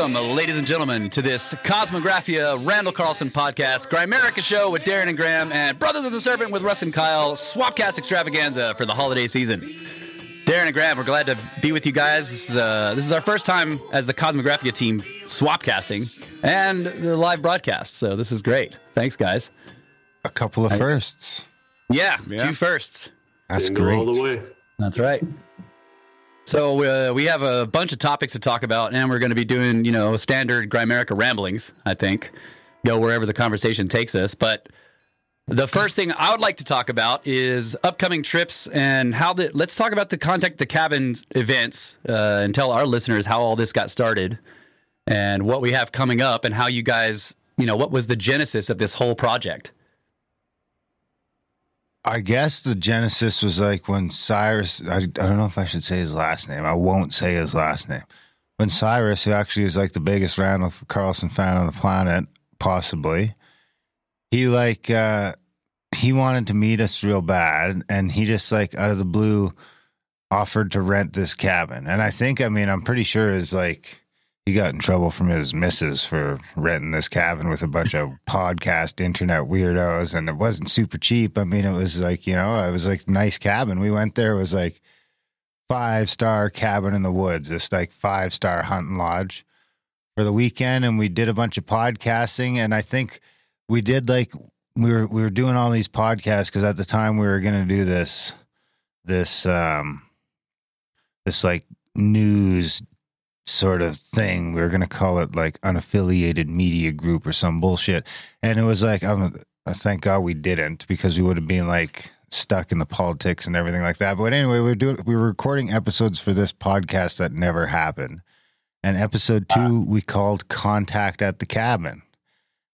welcome, ladies and gentlemen, to this Kosmographia Randall Carlson podcast, Grimerica show with Darren and Graham, and Brothers of the Serpent with Russ and Kyle, Swapcast extravaganza for the holiday season. Darren and Graham, we're glad to be with you guys. This is, uh, this is our first time as the Kosmographia team swapcasting and the live broadcast, so this is great. Thanks, guys. A couple of firsts. Yeah, two firsts. That's Didn't great. all the way. That's right. So uh, we have a bunch of topics to talk about, and we're going to be doing, you know, standard Grimerica ramblings. I think go wherever the conversation takes us. But the first thing I would like to talk about is upcoming trips and how the. Let's talk about the contact the cabins events uh, and tell our listeners how all this got started and what we have coming up and how you guys, you know, what was the genesis of this whole project. I guess the genesis was like when Cyrus, I, I don't know if I should say his last name. I won't say his last name. When Cyrus, who actually is like the biggest Randall Carlson fan on the planet, possibly, he like, uh, he wanted to meet us real bad. And he just like out of the blue offered to rent this cabin. And I think, I mean, I'm pretty sure is like, he got in trouble from his missus for renting this cabin with a bunch of podcast internet weirdos and it wasn't super cheap. I mean, it was like, you know, it was like nice cabin. We went there, it was like five star cabin in the woods, this like five star hunting lodge for the weekend. And we did a bunch of podcasting. And I think we did like, we were, we were doing all these podcasts because at the time we were going to do this, this, um, this like news sort of thing. We were going to call it like unaffiliated media group or some bullshit. And it was like, I'm, uh, thank God we didn't because we would have been like stuck in the politics and everything like that. But anyway, we were doing, we were recording episodes for this podcast that never happened. And episode two, we called Contact at the Cabin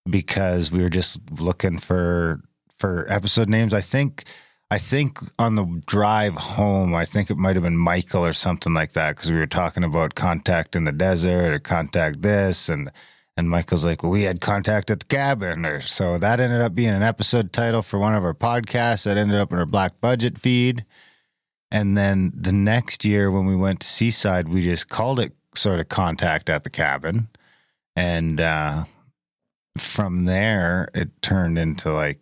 because we were just looking for, for episode names. I think, I think on the drive home, I think it might have been Michael or something like that because we were talking about contact in the desert or contact this, and and Michael's like, well, we had contact at the cabin, or so that ended up being an episode title for one of our podcasts. That ended up in our black budget feed, and then the next year when we went to Seaside, we just called it sort of contact at the cabin, and uh, from there it turned into like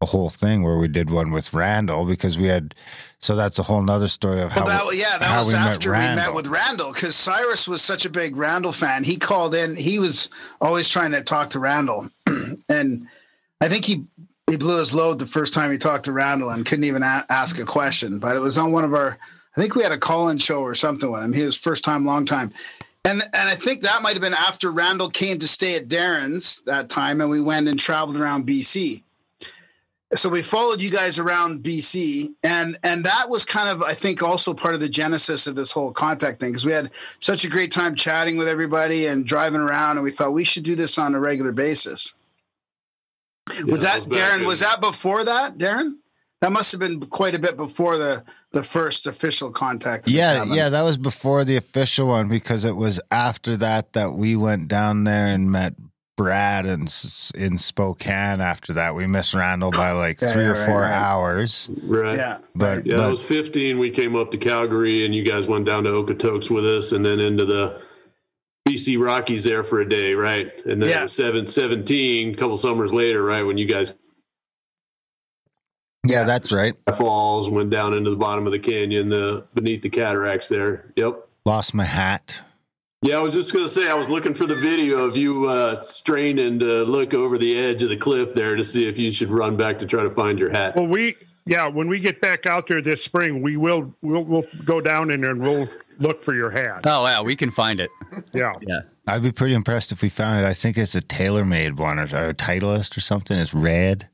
a whole thing where we did one with Randall because we had so that's a whole nother story of how Well, that, yeah, that how was we met after we met with Randall because Cyrus was such a big Randall fan. He called in. He was always trying to talk to Randall, and I think he he blew his load the first time he talked to Randall and couldn't even a- ask a question. But it was on one of our. I think we had a call-in show or something with him. He was first time, long time. And, and I think that might have been after Randall came to stay at Darren's that time, and we went and traveled around BC so we followed you guys around BC and and that was kind of I think also part of the genesis of this whole contact thing because we had such a great time chatting with everybody and driving around and we thought we should do this on a regular basis. was Yeah, that was Darren in- was that before that Darren? That must have been quite a bit before the the first official contact. of yeah yeah that was before the official one because it was after that that we went down there and met Brad in in Spokane. After that, we missed Randall by like Yeah, three yeah, or right, four right. hours. Right. Yeah. But, Yeah, but that was 15. We came up to Calgary, and you guys went down to Okotoks with us, and then into the BC Rockies there for a day, right? And then Yeah. seven, 17, a couple summers later, right, when you guys yeah, that's right. falls went down into the bottom of the canyon, the beneath the cataracts there. Yep. Lost my hat. Yeah, I was just gonna say I was looking for the video of you uh, straining to look over the edge of the cliff there to see if you should run back to try to find your hat. Well, we yeah, when we get back out there this spring, we will we'll we'll go down in there and we'll look for your hat. Oh, yeah, we can find it. Yeah. Yeah. I'd be pretty impressed if we found it. I think it's a tailor-made one or, or a Titleist or something. It's red.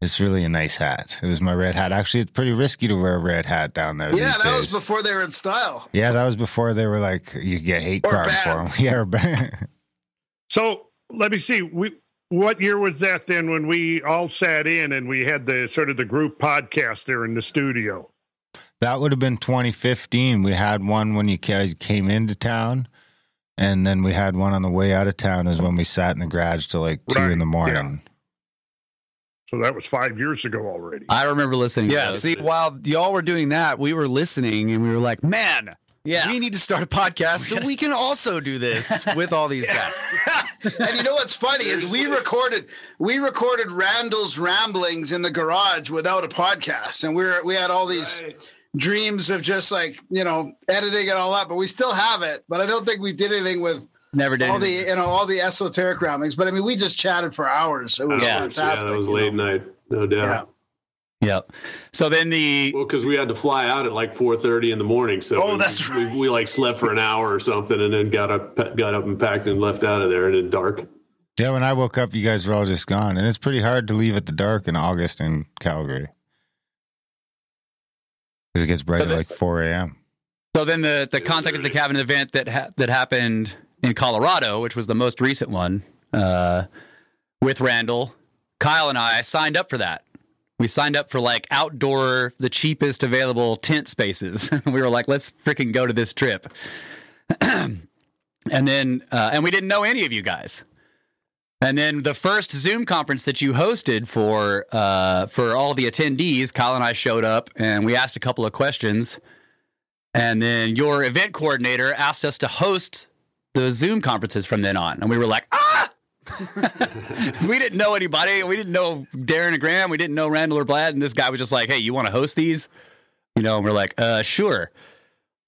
It's really a nice hat. It was my red hat. Actually, it's pretty risky to wear a red hat down there. Yeah, these that was before they were in style. Yeah, that was before they were like you get hate Or crime bad. for them. Yeah, or bad. So let me see. We what year was that then when we all sat in and we had the sort of the group podcast there in the studio? that would have been 2015. We had one when you guys came into town, And then we had one on the way out of town is when we sat in the garage till like two Right, in the morning. So that was five years ago already. I remember listening. Yeah. to. See, while y'all were doing that, we were listening and we were like, man, Yeah. we need to start a podcast so we can also do this with all these guys. and you know what's funny is we recorded we recorded Randall's ramblings in the garage without a podcast, and we were we had all these dreams of just like you know editing it all up, but we still have it. But I don't think we did anything with Never did. all the you know all the esoteric ramblings. But I mean, we just chatted for hours. It was Yeah. fantastic. Yeah, that was you know. late night, no doubt. Yep. So then the Well, because we had to fly out at like 4:30 in the morning, so Oh, we, that's we, we like slept for an hour or something, and then got up got up and packed and left out of there, and then dark. Yeah, when I woke up, you guys were all just gone. And it's pretty hard to leave at the dark in August in Calgary. Because it gets bright at like 4 a.m. so then the the contact at the cabin event that ha- that happened in Colorado, which was the most recent one, uh, with Randall, Kyle and I signed up for that. We signed up for like outdoor, the cheapest available tent spaces. we were like, let's freaking go to this trip. and then, uh, and we didn't know any of you guys. And then the first Zoom conference that you hosted for uh, for all the attendees, Kyle and I showed up and we asked a couple of questions. And then your event coordinator asked us to host the Zoom conferences from then on. And we were like, ah! we didn't know anybody. We didn't know Darren and Graham. We didn't know Randall or Brad. And this guy was just like, hey, you want to host these? You know, and we're like, uh, sure.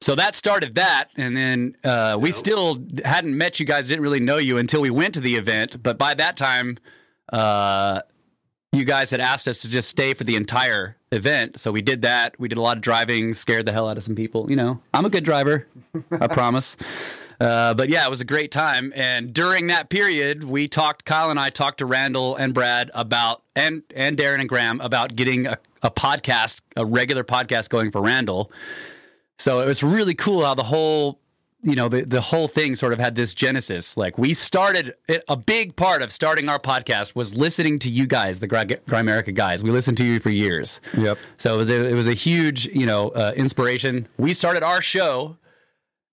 So that started that. And then uh, we still hadn't met you guys, didn't really know you until we went to the event. But by that time, uh, you guys had asked us to just stay for the entire event. So we did that. We did a lot of driving, scared the hell out of some people. You know, I'm a good driver, I promise. Uh, but yeah, it was a great time. And during that period, we talked, Kyle and I talked to Randall and Brad about, and, and Darren and Graham about getting a, a podcast, a regular podcast going for Randall. So it was really cool how the whole, you know, the, the whole thing sort of had this genesis. Like we started, it- a big part of starting our podcast was listening to you guys, the Grimerica guys. We listened to you for years. Yep. So it was a, it was a huge, you know, uh, inspiration. We started our show,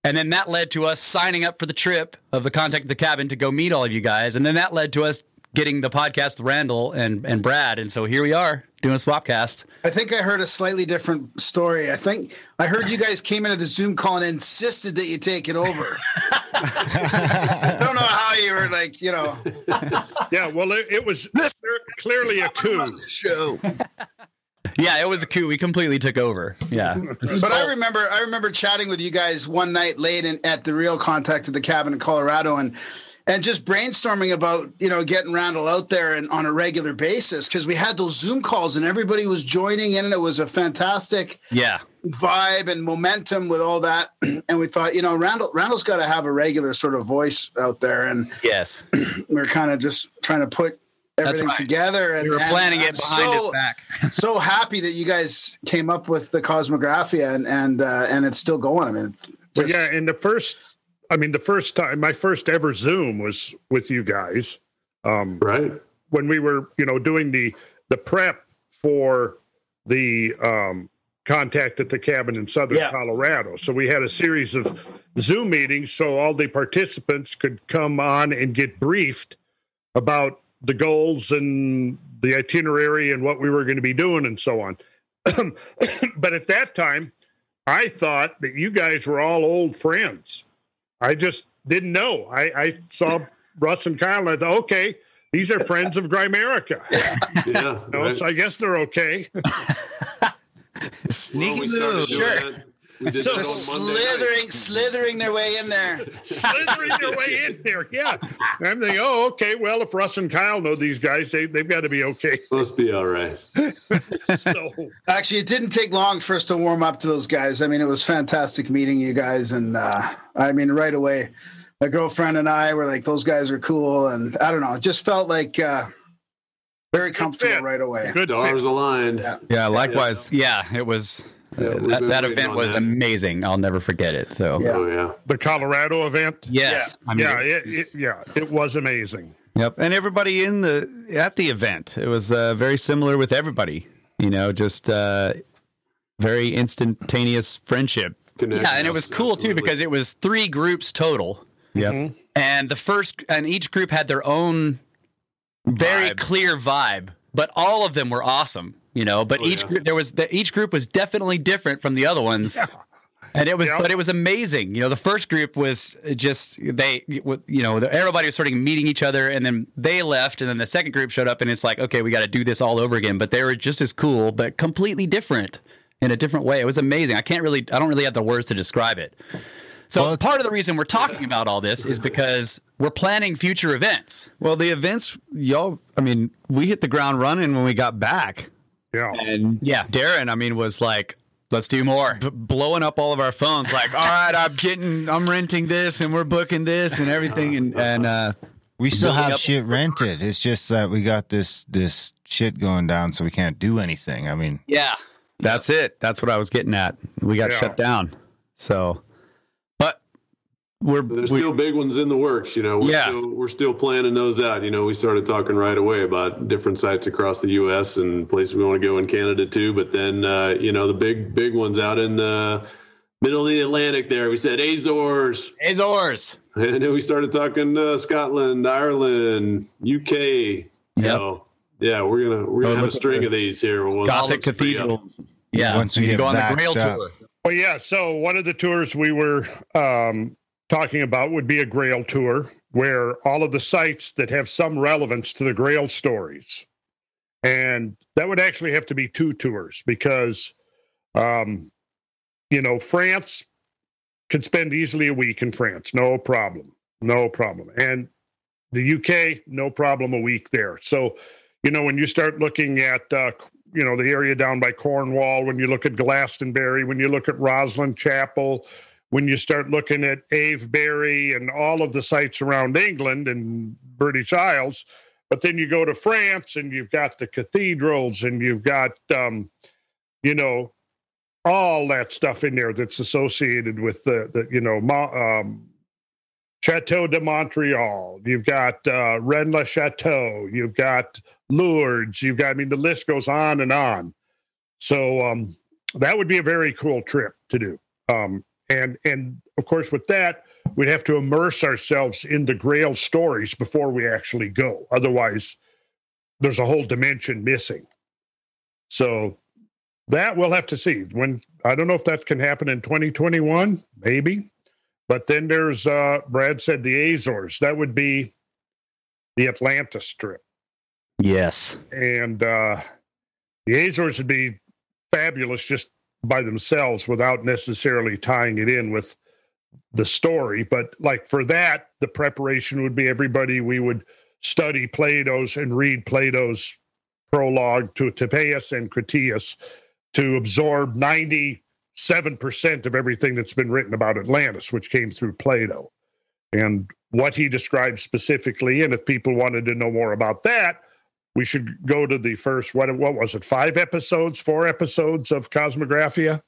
and then that led to us signing up for the trip of the Contact the Cabin to go meet all of you guys, and then that led to us getting the podcast with Randall and and Brad, and so here we are doing a swapcast. I think I heard a slightly different story. I think I heard you guys came into the Zoom call and insisted that you take it over. I don't know how you were like, you know. Yeah, well, it, it was clearly a coup. Show. Yeah, it was a coup. We completely took over. Yeah, But I remember, I remember chatting with you guys one night late in, at the real contact at the cabin in Colorado, and and just brainstorming about you know getting Randall out there and on a regular basis because we had those Zoom calls and everybody was joining in, and it was a fantastic yeah, vibe and momentum with all that. And we thought, you know, Randall Randall's got to have a regular sort of voice out there, and yes. we are kind of just trying to put everything right. together. And We were and planning I'm it behind so, his back. so happy that you guys came up with the Kosmographia and and uh, and it's still going. I mean, But just, yeah, and the first, I mean, the first time, my first ever Zoom was with you guys. Um, Right? when we were you know doing the the prep for the um, contact at the cabin in southern Yeah. colorado so we had a series of zoom meetings so all the participants could come on and get briefed about the goals and the itinerary and what we were going to be doing and so on but at that time i thought that you guys were all old friends i just didn't know i, I saw russ and kyle and i thought okay these are friends of Grimerica. Yeah. You know, right. so I guess they're okay. Well, Sneaky we started move. doing that. We did So- just on Monday night. slithering, slithering their way in there. Slithering their way in there. Yeah. And I'm thinking, oh, okay. Well, if Russ and Kyle know these guys, they, they've got to be okay. Must be all right. So, Actually, it didn't take long for us to warm up to those guys. I mean, it was fantastic meeting you guys, and uh, I mean, right away, my girlfriend and I were like, "Those guys are cool," and I don't know, it just felt like uh, very comfortable right away. good Stars aligned. Yeah. Yeah, likewise. Yeah, it was. Yeah, uh, that that event was that. amazing. I'll never forget it. So Yeah. Oh yeah. The Colorado event. yes, I mean, yeah, it, it, yeah, it was amazing. Yep, and everybody in the at the event, it was uh, very similar with everybody. You know, just uh, very instantaneous friendship. Connection. yeah, and it was cool too because it was three groups total. Yep. Mhm. and the first and each group had their own very Vibe. clear vibe, but all of them were awesome. You know, but Oh, each yeah. group there was the, each group was definitely different from the other ones. And it was, Yeah. but it was amazing. You know, the first group was just they, you know, everybody was sort of meeting each other, and then they left, and then the second group showed up, and it's like, okay, we got to do this all over again. But they were just as cool, but completely different in a different way. It was amazing. I can't really, I don't really have the words to describe it. So Well, part of the reason we're talking about all this is because we're planning future events. Well, the events, y'all. I mean, we hit the ground running when we got back, Yeah. and Yeah. Darren. I mean, was like Let's do more. b- blowing up all of our phones. Like, all right, I'm getting, I'm renting this, and we're booking this, and everything, and and uh, We still have up- shit rented. It's just that we got this this shit going down, so we can't do anything. I mean, Yeah. that's it. That's what I was getting at. We got Yeah. shut down. So, but we're There's we- still big ones in the works, you know. We're Yeah. Still, we're still planning those out. You know, we started talking right away about different sites across the U.S. and places we want to go in Canada too. But then, uh, you know, the big big ones out in the middle of the Atlantic. There, we said Azores, Azores. and then we started talking uh, Scotland, Ireland, UK. So yeah, we're gonna we're gonna Oh, have a string the of these here. We'll- Gothic I'll free up. cathedrals. Yeah. Once we you get go on the vaxxed Grail up. tour. Well, yeah. So one of the tours we were um, talking about would be a Grail tour, where all of the sites that have some relevance to the Grail stories, and that would actually have to be two tours because, um, you know, France can spend easily a week in France, no problem, no problem, and the UK, no problem, a week there. So, you know, when you start looking at uh, you know the area down by Cornwall, when you look at Glastonbury, when you look at Rosslyn Chapel, when you start looking at Avebury and all of the sites around England and British Isles, but then you go to France and you've got the cathedrals and you've got um, you know all that stuff in there that's associated with the, the you know um, Chateau de Montreal. You've got uh, Rennes Chateau. You've got Lourdes. You've got, I mean, the list goes on and on. So um, that would be a very cool trip to do. Um, and and of course, with that, we'd have to immerse ourselves in the Grail stories before we actually go. Otherwise, there's a whole dimension missing. So that we'll have to see. When I don't know if that can happen in 2021, maybe. But then there's uh Brad said the Azores. That would be the Atlantis strip. Yes. And uh the Azores would be fabulous just by themselves without necessarily tying it in with the story. But like for that, the preparation would be everybody we would study Plato's and read Plato's prologue to Timaeus and Critias to absorb 97% of everything that's been written about Atlantis, which came through Plato. And what he described specifically, and if people wanted to know more about that, we should go to the first what what was it five episodes four episodes of kosmographia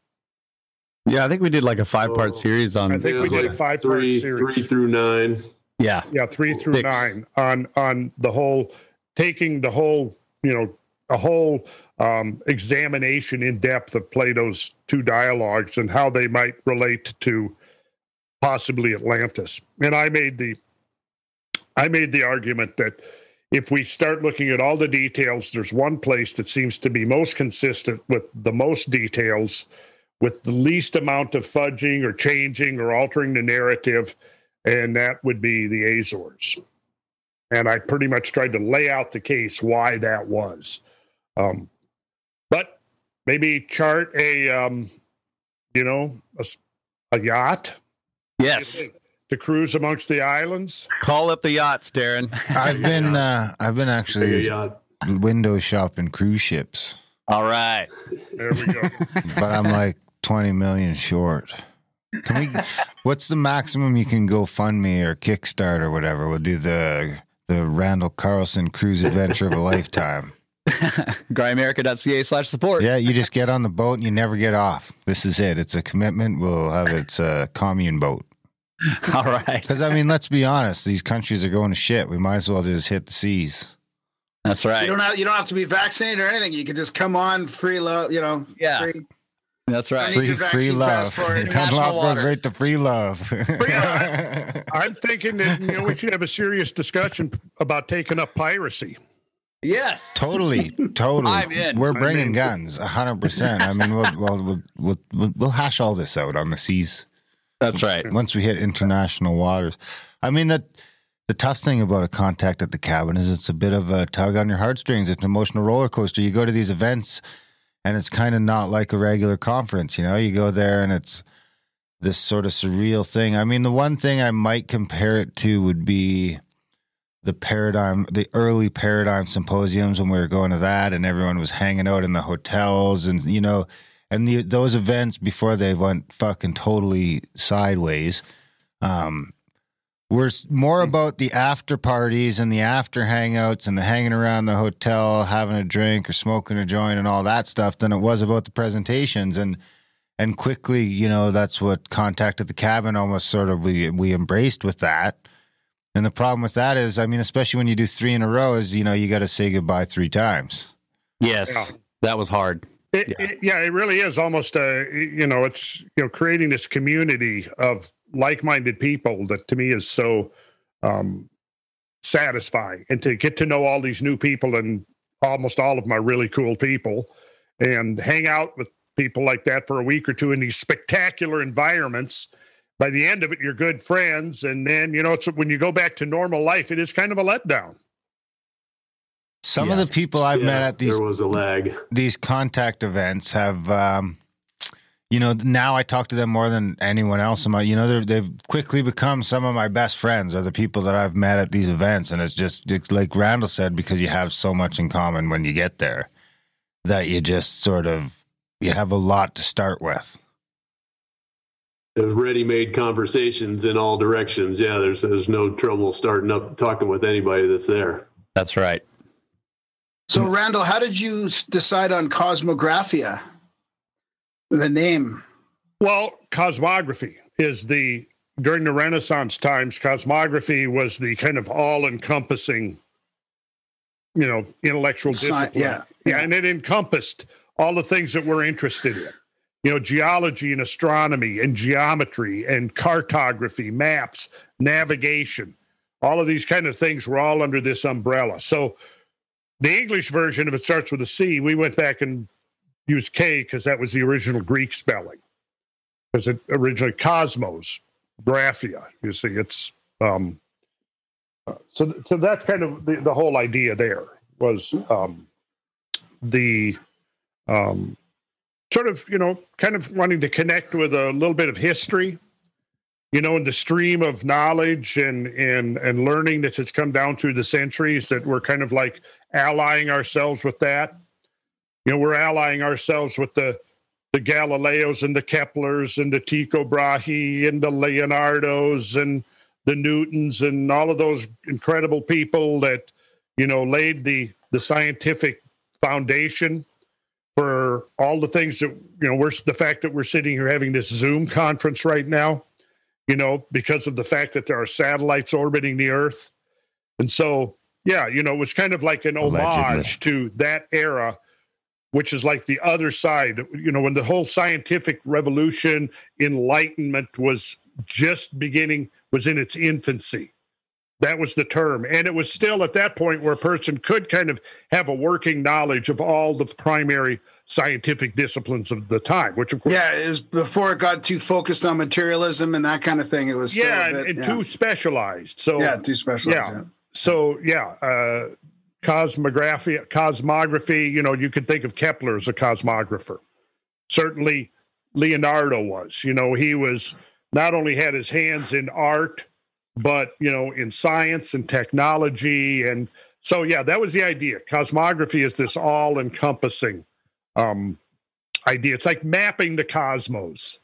yeah, I think we did like a five part Oh, series on. I think Yeah, we it's did a like five-part three, series. three through nine. Yeah. yeah three through Six. nine on on the whole taking the whole you know a whole um, examination in depth of plato's two dialogues and how they might relate to possibly atlantis and i made the i made the argument that if we start looking at all the details there's one place that seems to be most consistent with the most details with the least amount of fudging or changing or altering the narrative and that would be the Azores. And I pretty much tried to lay out the case why that was. Um, but maybe chart a, um, you know, a yacht Yes. To cruise amongst the islands. Call up the yachts, Darren. I've been uh, I've been actually window shopping cruise ships, All right. There we go. but I'm like 20 million short. Can we? What's the maximum you can go fund me or Kickstart or whatever? We'll do the the Randall Carlson cruise adventure of a lifetime. Grimerica.ca slash support. Yeah, you just get on the boat and you never get off. This is it. It's a commitment. We'll have it's a commune boat. All right. Because I mean, let's be honest. These countries are going to shit. We might as well just hit the seas. That's You right. don't have you don't have to be vaccinated or anything. You can just come on free love, you know. Yeah. Free. That's right. Free, your free love. passport, Dunlop goes right to free love. I'm thinking that you know we should have a serious discussion about taking up piracy. Yes. totally, totally. I'm in. We're I'm bringing in. guns, hundred percent. I mean, we'll, we'll, we'll, we'll, we'll, we'll hash all this out on the seas That's right. once we hit international waters. I mean that the tough thing about a contact at the cabin is it's a bit of a tug on your heartstrings. It's an emotional roller coaster. You go to these events, and it's kind of not like a regular conference. You know, you go there and it's this sort of surreal thing. I mean, the one thing I might compare it to would be the paradigm, the early paradigm symposiums when we were going to that, and everyone was hanging out in the hotels, and you know, and the, those events before they went fucking totally sideways. Um, were more about the after parties and the after hangouts and the hanging around the hotel, having a drink or smoking a joint and all that stuff than it was about the presentations and and quickly, you know, that's what contact at the cabin almost sort of we we embraced with that. And the problem with that is, I mean, especially when you do three in a row, is you know you got to say goodbye three times. Yes. Yeah. That was hard. It, Yeah. It, yeah, it really is almost a you know it's you know creating this community of like-minded people that to me is so um, satisfying, and to get to know all these new people and almost all of them are really cool people, and hang out with people like that for a week or two in these spectacular environments. By the end of it, you're good friends, and then you know it's when you go back to normal life, it is kind of a letdown. Some Yeah. of the people I've met at these there was a lag. these contact events have um you know now i talk to them more than anyone else in my you know they're, they've quickly become some of my best friends are the people that i've met at these events and it's just it's like randall said because you have so much in common when you get there that you just sort of you have a lot to start with There's ready-made conversations in all directions. Yeah, there's there's no trouble starting up talking with anybody that's there. That's right. So, mm. Randall, how did you decide on Kosmographia? The name. Well, cosmography is the during the Renaissance times. Cosmography was the kind of all-encompassing, you know, intellectual Sci- discipline. yeah, yeah, yeah. and it encompassed all the things that we're interested in. You know, geology and astronomy and geometry and cartography, maps, navigation. All of these kind of things were all under this umbrella. So, the English version, if it starts with a C, we went back and used K because that was the original Greek spelling. Because it originally cosmos, graphia. You see, it's um, uh, so. So that's kind of the, the whole idea. There was um, the um, sort of you know kind of wanting to connect with a little bit of history you know in the stream of knowledge and and and learning that has come down through the centuries that we're kind of like allying ourselves with that. You know we're allying ourselves with the the galileos and the keplers and the tycho brahe and the leonardos and the newtons and all of those incredible people that you know laid the the scientific foundation for all the things that you know we're the fact that we're sitting here having this zoom conference right now you know because of the fact that there are satellites orbiting the earth. And so yeah you know it was kind of like an homage to that era which is like the other side you know when the whole scientific revolution enlightenment was just beginning was in its infancy that was the term and it was still at that point where a person could kind of have a working knowledge of all the primary scientific disciplines of the time which of course Yeah, it was before it got too focused on materialism and that kind of thing. It was still yeah a and, and yeah. too specialized so yeah, too specialized. yeah. Yeah. So yeah uh cosmography cosmography you know you could think of kepler as a cosmographer. Certainly leonardo was you know he was not only had his hands in art but you know in science and technology and so yeah that was the idea. Cosmography is this all encompassing um idea. It's like mapping the cosmos.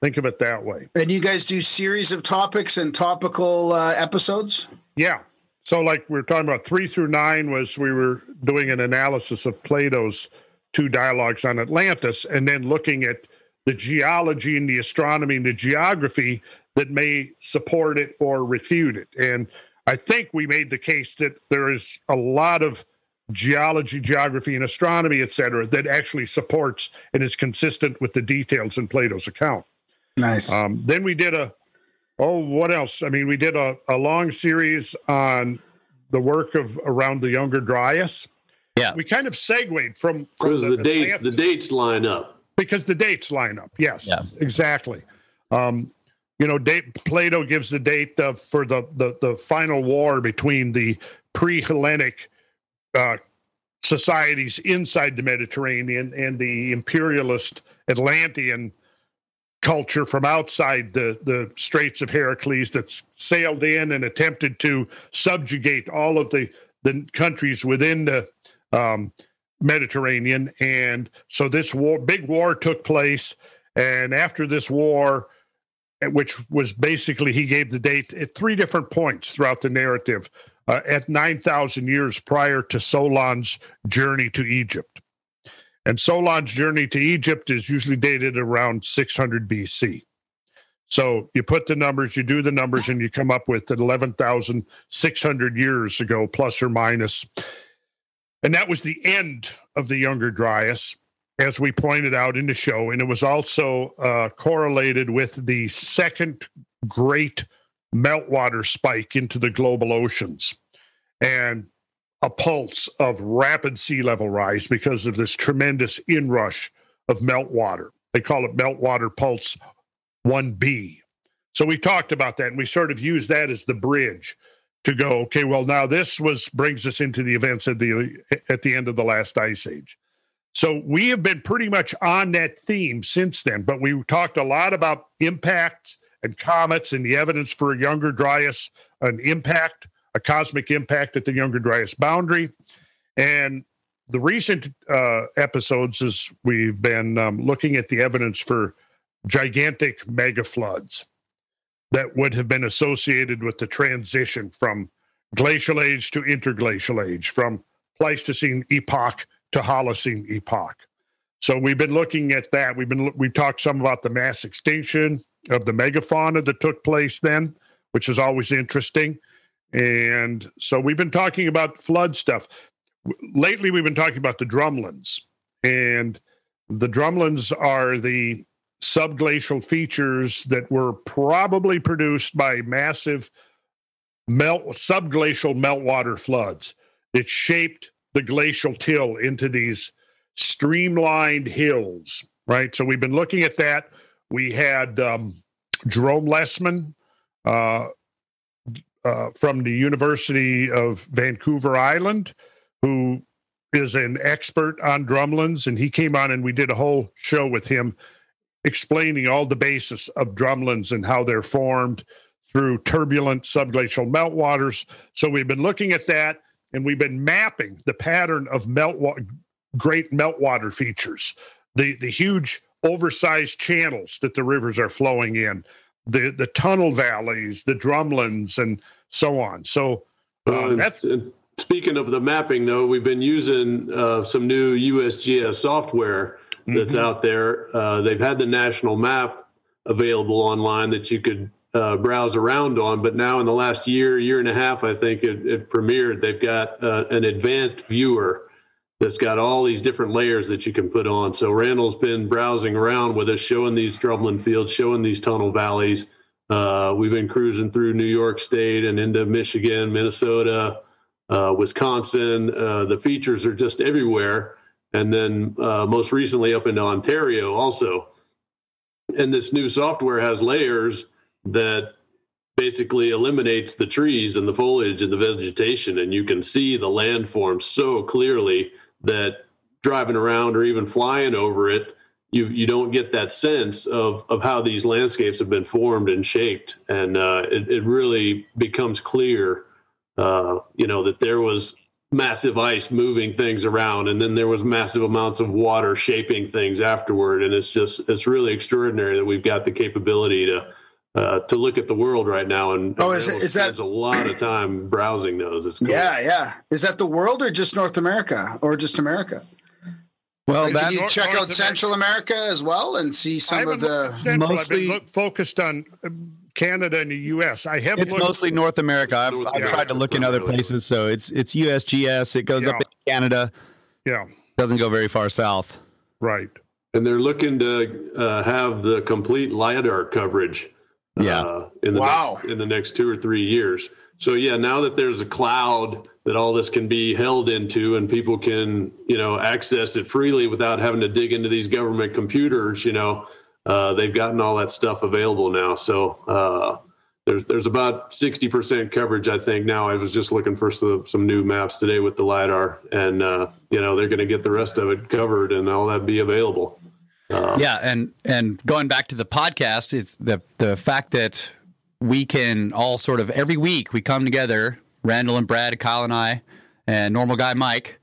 Think of it that way. And you guys do series of topics and topical uh, episodes. Yeah. So, like we were talking about, three through nine was we were doing an analysis of Plato's two dialogues on Atlantis, and then looking at the geology and the astronomy and the geography that may support it or refute it. And I think we made the case that there is a lot of geology, geography, and astronomy, et cetera, that actually supports and is consistent with the details in Plato's account. Nice. Um, then we did a, oh, what else? I mean, we did a, a long series on the work of around the Younger Dryas. Yeah. We kind of segued from, from Because the, dates Atlantic- the dates line up. because the dates line up. Yes, Yeah. exactly. Um, you know, date, Plato gives the date uh, for the, the the final war between the pre-Hellenic uh, societies inside the Mediterranean and the imperialist Atlantean culture from outside the the Straits of Heracles that sailed in and attempted to subjugate all of the the countries within the um, Mediterranean. And so this war, big war took place. And after this war, which was basically, he gave the date at three different points throughout the narrative uh, at 9,000 years prior to Solon's journey to Egypt. And Solon's journey to Egypt is usually dated around 600 BC. So you put the numbers, you do the numbers, and you come up with 11,600 years ago, plus or minus. And that was the end of the Younger Dryas, as we pointed out in the show. And it was also uh, correlated with the second great meltwater spike into the global oceans and a pulse of rapid sea level rise because of this tremendous inrush of meltwater. They call it meltwater pulse 1B. So we talked about that and we sort of used that as the bridge to go okay well now this was brings us into the events at the at the end of the last ice age so we have been pretty much on that theme since then but we talked a lot about impacts and comets and the evidence for a younger dryas an impact a cosmic impact at the younger dryas boundary and the recent uh, episodes is we've been um, looking at the evidence for gigantic mega floods that would have been associated with the transition from glacial age to interglacial age, from Pleistocene epoch to Holocene epoch. So we've been looking at that. We've been we talked some about the mass extinction of the megafauna that took place then, which is always interesting. And so we've been talking about flood stuff. Lately, we've been talking about the drumlins, and the drumlins are the subglacial features that were probably produced by massive melt subglacial meltwater floods that shaped the glacial till into these streamlined hills right? So we've been looking at that. We had um, jerome lesemann uh, uh, from the university of vancouver island who is an expert on drumlins and he came on and we did a whole show with him explaining all the basis of drumlins and how they're formed through turbulent subglacial meltwaters. So we've been looking at that and we've been mapping the pattern of great meltwater features, the, the huge oversized channels that the rivers are flowing in, the, the tunnel valleys, the drumlins, and so on. So Uh, that's and speaking of the mapping, though, we've been using uh, some new USGS software that's Mhm. out there. Uh, they've had the national map available online that you could uh, browse around on, but now in the last year, year and a half, I think it, it premiered. They've got uh, an advanced viewer that's got all these different layers that you can put on. So Randall's been browsing around with us, showing these drumlin fields, showing these tunnel valleys. Uh, we've been cruising through New York State and into Michigan, Minnesota, uh, Wisconsin. Uh, the features are just everywhere. And then uh, most recently up into Ontario also. And this new software has layers that basically eliminates the trees and the foliage and the vegetation. And you can see the landform so clearly that driving around or even flying over it, you, you don't get that sense of, of how these landscapes have been formed and shaped. And uh, it, it really becomes clear uh, you know, that there was massive ice moving things around, and then there was massive amounts of water shaping things afterward. And it's just it's really extraordinary that we've got the capability to uh, to look at the world right now. And Oh, is it- is that- a lot of time browsing those? It's cool. Yeah, yeah. Is that the world or just North America or just America? Well, Like, that you North- check North out America. Central America as well and see some of the? at Central. I've Mostly- been look, focused on um, Canada and the U.S. I haven't. It's looked, mostly North America. I've, North I've America, tried to look in other places, so it's it's USGS. It goes up Yeah. in Canada. Yeah, Doesn't go very far south. right. And they're looking to uh, have the complete lidar coverage. Yeah. Uh, in the Wow. next, in the next two or three years. So yeah, now that there's a cloud that all this can be held into, and people can you know access it freely without having to dig into these government computers, you know, uh, they've gotten all that stuff available now. So uh, there's there's about sixty percent coverage, I think. Now I was just looking for some some new maps today with the lidar, and uh, you know they're going to get the rest of it covered, and all that be available. Um, yeah, and and going back to the podcast, it's the the fact that we can all sort of every week we come together, Randall and Brad, Kyle and I, and normal guy Mike.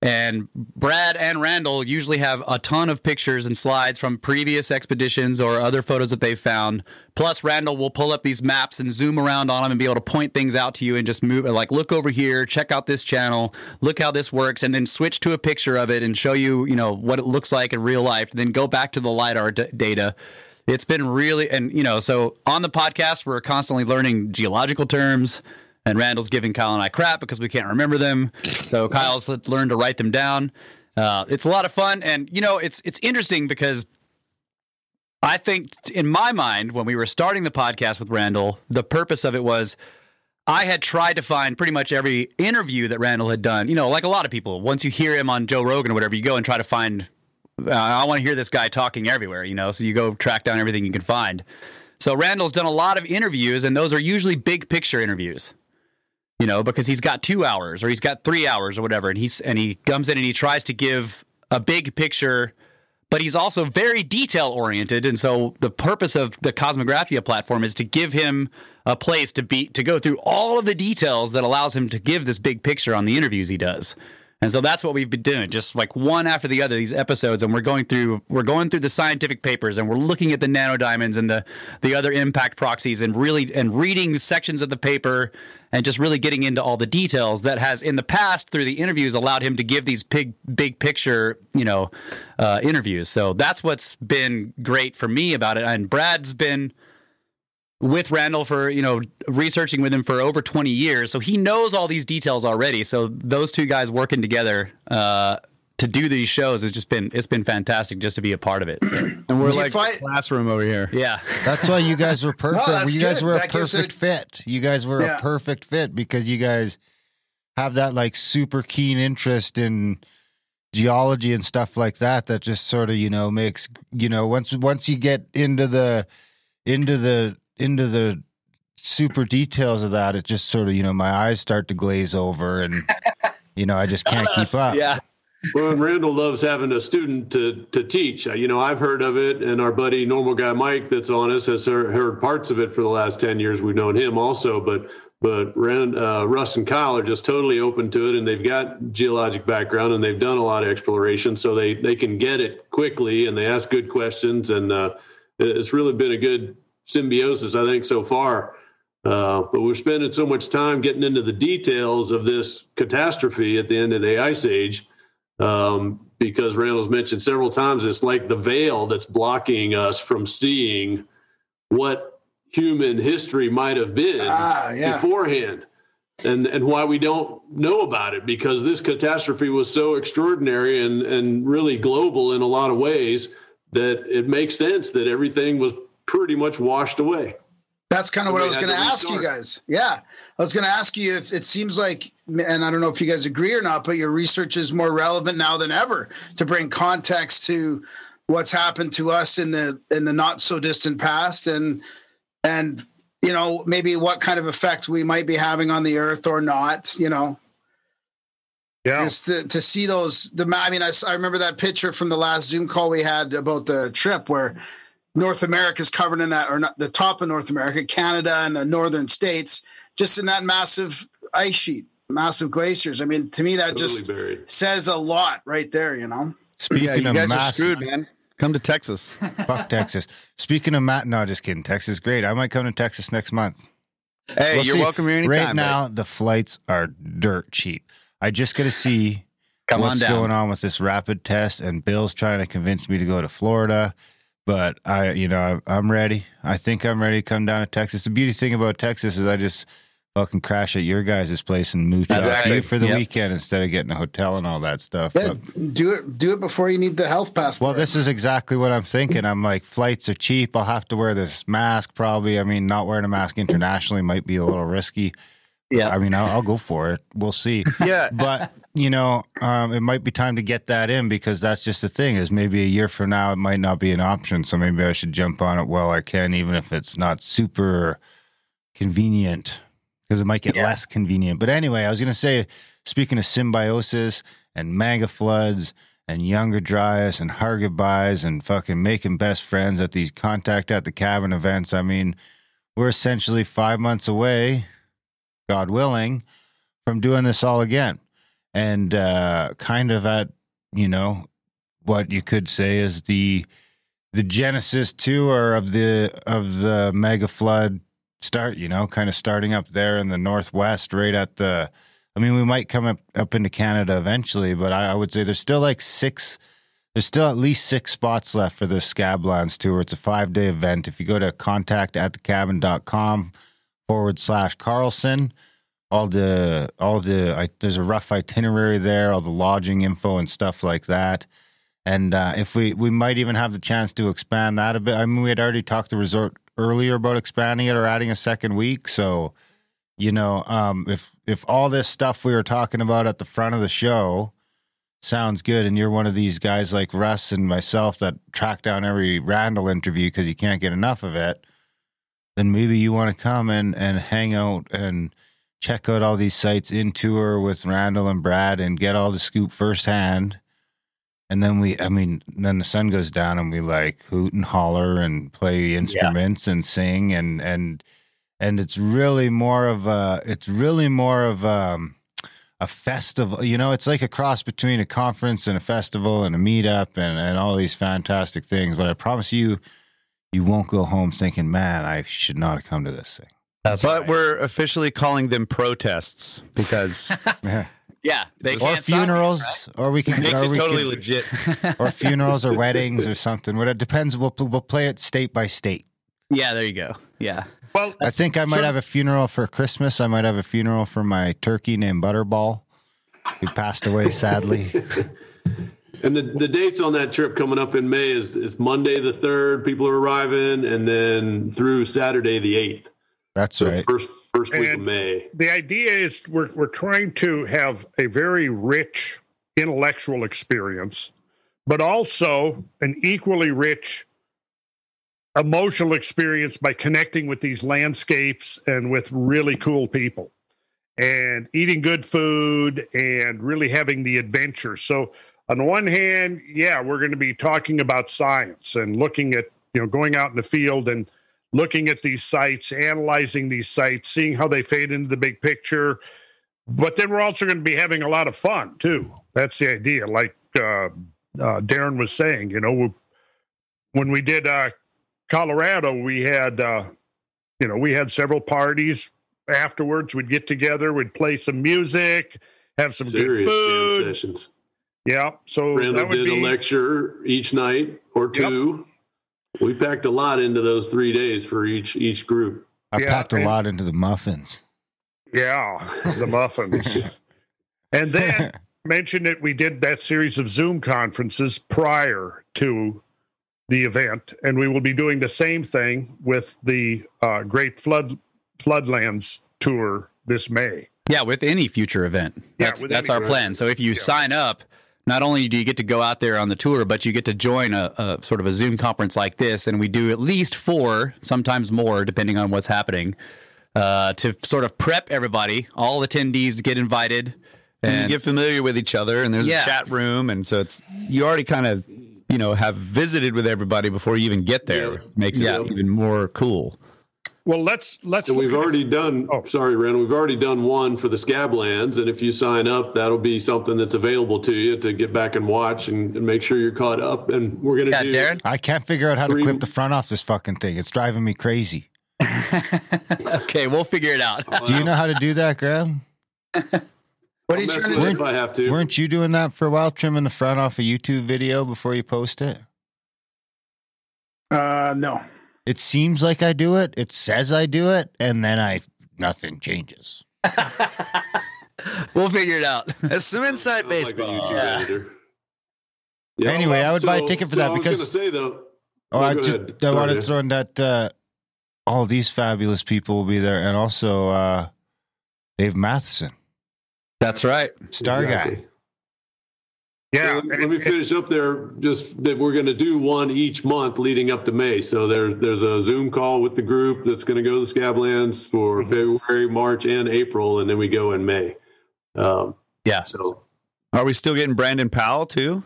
And Brad and Randall usually have a ton of pictures and slides from previous expeditions or other photos that they've found. Plus, Randall will pull up these maps and zoom around on them and be able to point things out to you and just move, like, look over here, check out this channel, look how this works, and then switch to a picture of it and show you, you know, what it looks like in real life. then go back to the LiDAR d- data. It's been really, and, you know, so on the podcast, we're constantly learning geological terms and Randall's giving Kyle and I crap because we can't remember them. So Kyle's learned to write them down. Uh, it's a lot of fun, and you know, it's it's interesting because I think in my mind when we were starting the podcast with Randall, the purpose of it was I had tried to find pretty much every interview that Randall had done. You know, like a lot of people, once you hear him on Joe Rogan or whatever, you go and try to find. Uh, I want to hear this guy talking everywhere, you know. So you go track down everything you can find. So Randall's done a lot of interviews, and those are usually big picture interviews you know, because he's got two hours or he's got three hours or whatever, and he's and he comes in and he tries to give a big picture, but he's also very detail oriented, and so the purpose of the Kosmographia platform is to give him a place to be to go through all of the details that allows him to give this big picture on the interviews he does. And so that's what we've been doing, just like one after the other, these episodes, and we're going through we're going through the scientific papers, and we're looking at the nanodiamonds and the the other impact proxies, and really and reading sections of the paper, and just really getting into all the details that has in the past through the interviews allowed him to give these big big picture you know uh, interviews. So that's what's been great for me about it, and Brad's been with Randall for you know researching with him for over 20 years, so he knows all these details already. So those two guys working together uh, to do these shows has just been it's been fantastic just to be a part of it. And we're you like find- classroom over here. yeah, That's why you guys were perfect. that's you guys good. were a That gives perfect it- fit. You guys were Yeah. a perfect fit because you guys have that like super keen interest in geology and stuff like that that just sort of, you know, makes, you know, once once you get into the into the into the super details of that, it just sort of, you know, my eyes start to glaze over and you know, I just can't keep up. yeah. Well, and Randall loves having a student to to teach. Uh, You know, I've heard of it, and our buddy normal guy Mike that's on us has heard, heard parts of it for the last ten years. We've known him also, but but Rand, uh, Russ and Kyle are just totally open to it, and they've got geologic background, and they've done a lot of exploration, so they they can get it quickly, and they ask good questions, and uh, it's really been a good symbiosis, I think, so far. Uh, but we're spending so much time getting into the details of this catastrophe at the end of the ice age um, because Randall's mentioned several times it's like the veil that's blocking us from seeing what human history might have been Ah, yeah. beforehand and and why we don't know about it because this catastrophe was so extraordinary and and really global in a lot of ways that it makes sense that everything was pretty much washed away That's kind of So what I was going to to ask you guys. Yeah. I was going to ask you if it seems like, and I don't know if you guys agree or not, but your research is more relevant now than ever to bring context to what's happened to us in the in the not so distant past and and you know maybe what kind of effect we might be having on the earth or not you know Yeah. Just to, to see those the I mean I, I remember that picture from the last Zoom call we had about the trip where North America is covered in that or not the top of North America, Canada and the northern states, just in that massive ice sheet, massive glaciers. I mean, to me that totally just buried says a lot right there, you know. Speaking Yeah, you of guys are mass- screwed, man. Come to Texas. fuck Texas. Speaking of Matt, no, just kidding. Texas, is great. I might come to Texas next month. Hey, We'll you're see. welcome here anytime. Right bud. now, the flights are dirt cheap. I just got to see Come what's on going on with this rapid test, and Bill's trying to convince me to go to Florida. but I, you know, I, I'm ready. I think I'm ready to come down to Texas. The beauty thing about Texas is I just fucking crash at your guys' place and mooch That's off you for the Yep. weekend instead of getting a hotel and all that stuff. Yeah, But- do it. Do it before you need the health passport. well, this is exactly what I'm thinking. I'm like, flights are cheap. I'll have to wear this mask probably. I mean, not wearing a mask internationally might be a little risky. Yeah. I mean, I'll, I'll go for it. We'll see. Yeah. but you know, um, it might be time to get that in because that's just the thing. Is maybe a year from now it might not be an option. So maybe I should jump on it while I can, even if it's not super convenient, because it might get less convenient. But anyway, I was going to say, speaking of symbiosis and mega floods and younger dryas and har goodbyes and fucking making best friends at these contact at the cabin events. I mean, we're essentially five months away, God willing, from doing this all again. And uh, kind of at, you know, what you could say is the the genesis tour of the of the mega flood start, you know, kind of starting up there in the northwest, right at the I mean, we might come up, up into Canada eventually, but I, I would say there's still like six there's still at least six spots left for this Scablands tour. It's a five day event. If you go to contact at thecabin.com forward slash Carlson, all the all the I, there's a rough itinerary there, all the lodging info and stuff like that. And uh, if we we might even have the chance to expand that a bit. I mean, we had already talked to resort earlier about expanding it or adding a second week. So, you know, um, if if all this stuff we were talking about at the front of the show sounds good, and you're one of these guys like Russ and myself that track down every Randall interview because you can't get enough of it, then maybe you want to come and and hang out and check out all these sites in tour with Randall and Brad and get all the scoop firsthand. And then we, I mean, then the sun goes down and we like hoot and holler and play instruments and sing and and and it's really more of a, it's really more of um, a festival. You know, it's like a cross between a conference and a festival and a meetup and and all these fantastic things. But I promise you, you won't go home thinking, man, I should not have come to this thing. That's But we're officially calling them protests because yeah, they or can't stop you, funerals, or we can, it makes or it we totally can- legit. or funerals or weddings or something. What it depends. We'll we'll play it state by state. Yeah, there you go. Yeah. Well, I think I might have a funeral for Christmas. I might have a funeral for my turkey named Butterball, who passed away sadly. And the, the dates on that trip coming up in May is, is Monday the 3rd, people are arriving, and then through Saturday the 8th. That's So right. first first week of May. the idea is we're we're trying to have a very rich intellectual experience, but also an equally rich emotional experience by connecting with these landscapes and with really cool people and eating good food and really having the adventure. So on the one hand, yeah, we're going to be talking about science and looking at, you know, going out in the field and looking at these sites, analyzing these sites, seeing how they fade into the big picture. But then we're also going to be having a lot of fun too. That's the idea. Like uh, uh, Darren was saying, you know, we- when we did uh, Colorado, we had, uh, you know, we had several parties afterwards. We'd get together, we'd play some music, have some Serious good food. sessions. Yeah. So would did be a lecture each night or two. We packed a lot into those three days for each each group. I Yeah, packed a and- lot into the muffins. Yeah, the muffins. and then mentioned that we did that series of Zoom conferences prior to the event, and we will be doing the same thing with the uh, Great Flood Floodlands tour this May. Yeah, with any future event. Yeah, That's with that's any- our plan. So if you Yeah. sign up, not only do you get to go out there on the tour, but you get to join a, a sort of a Zoom conference like this, and we do at least four, sometimes more, depending on what's happening, uh, to sort of prep everybody, all attendees get invited. and And you get familiar with each other and there's Yeah. a chat room and so it's you already kind of you know have visited with everybody before you even get there Yeah. makes Yeah. it even more cool Well, let's let's. And we've at- already done. Oh. Sorry, Randall. We've already done one for the Scablands, and if you sign up, that'll be something that's available to you to get back and watch and, and make sure you're caught up. And we're gonna yeah, do. Darren. I can't figure out how to Three- clip the front off this fucking thing. It's driving me crazy. Okay, we'll figure it out. Do you know how to do that, Graham? What are I'll you trying to do? if I have to. Weren't you doing that for a while, trimming the front off a YouTube video before you post it? Uh, no. It seems like I do it. It says I do it, and then I nothing changes. We'll figure it out. That's some inside Sounds like baseball. Yeah. Yeah, Anyway, I would buy a ticket for so that I was because- gonna say though. Oh, No, I go just ahead. I wanted to throw in that uh, all these fabulous people will be there, and also uh, Dave Matheson, That's right. star Exactly. guy. Yeah. So let me finish up there. Just that we're going to do one each month leading up to May. So there's there's a Zoom call with the group that's going to go to the Scablands for Mm-hmm. February, March, and April, and then we go in May. Um, Yeah. so Are we still getting Brandon Powell too?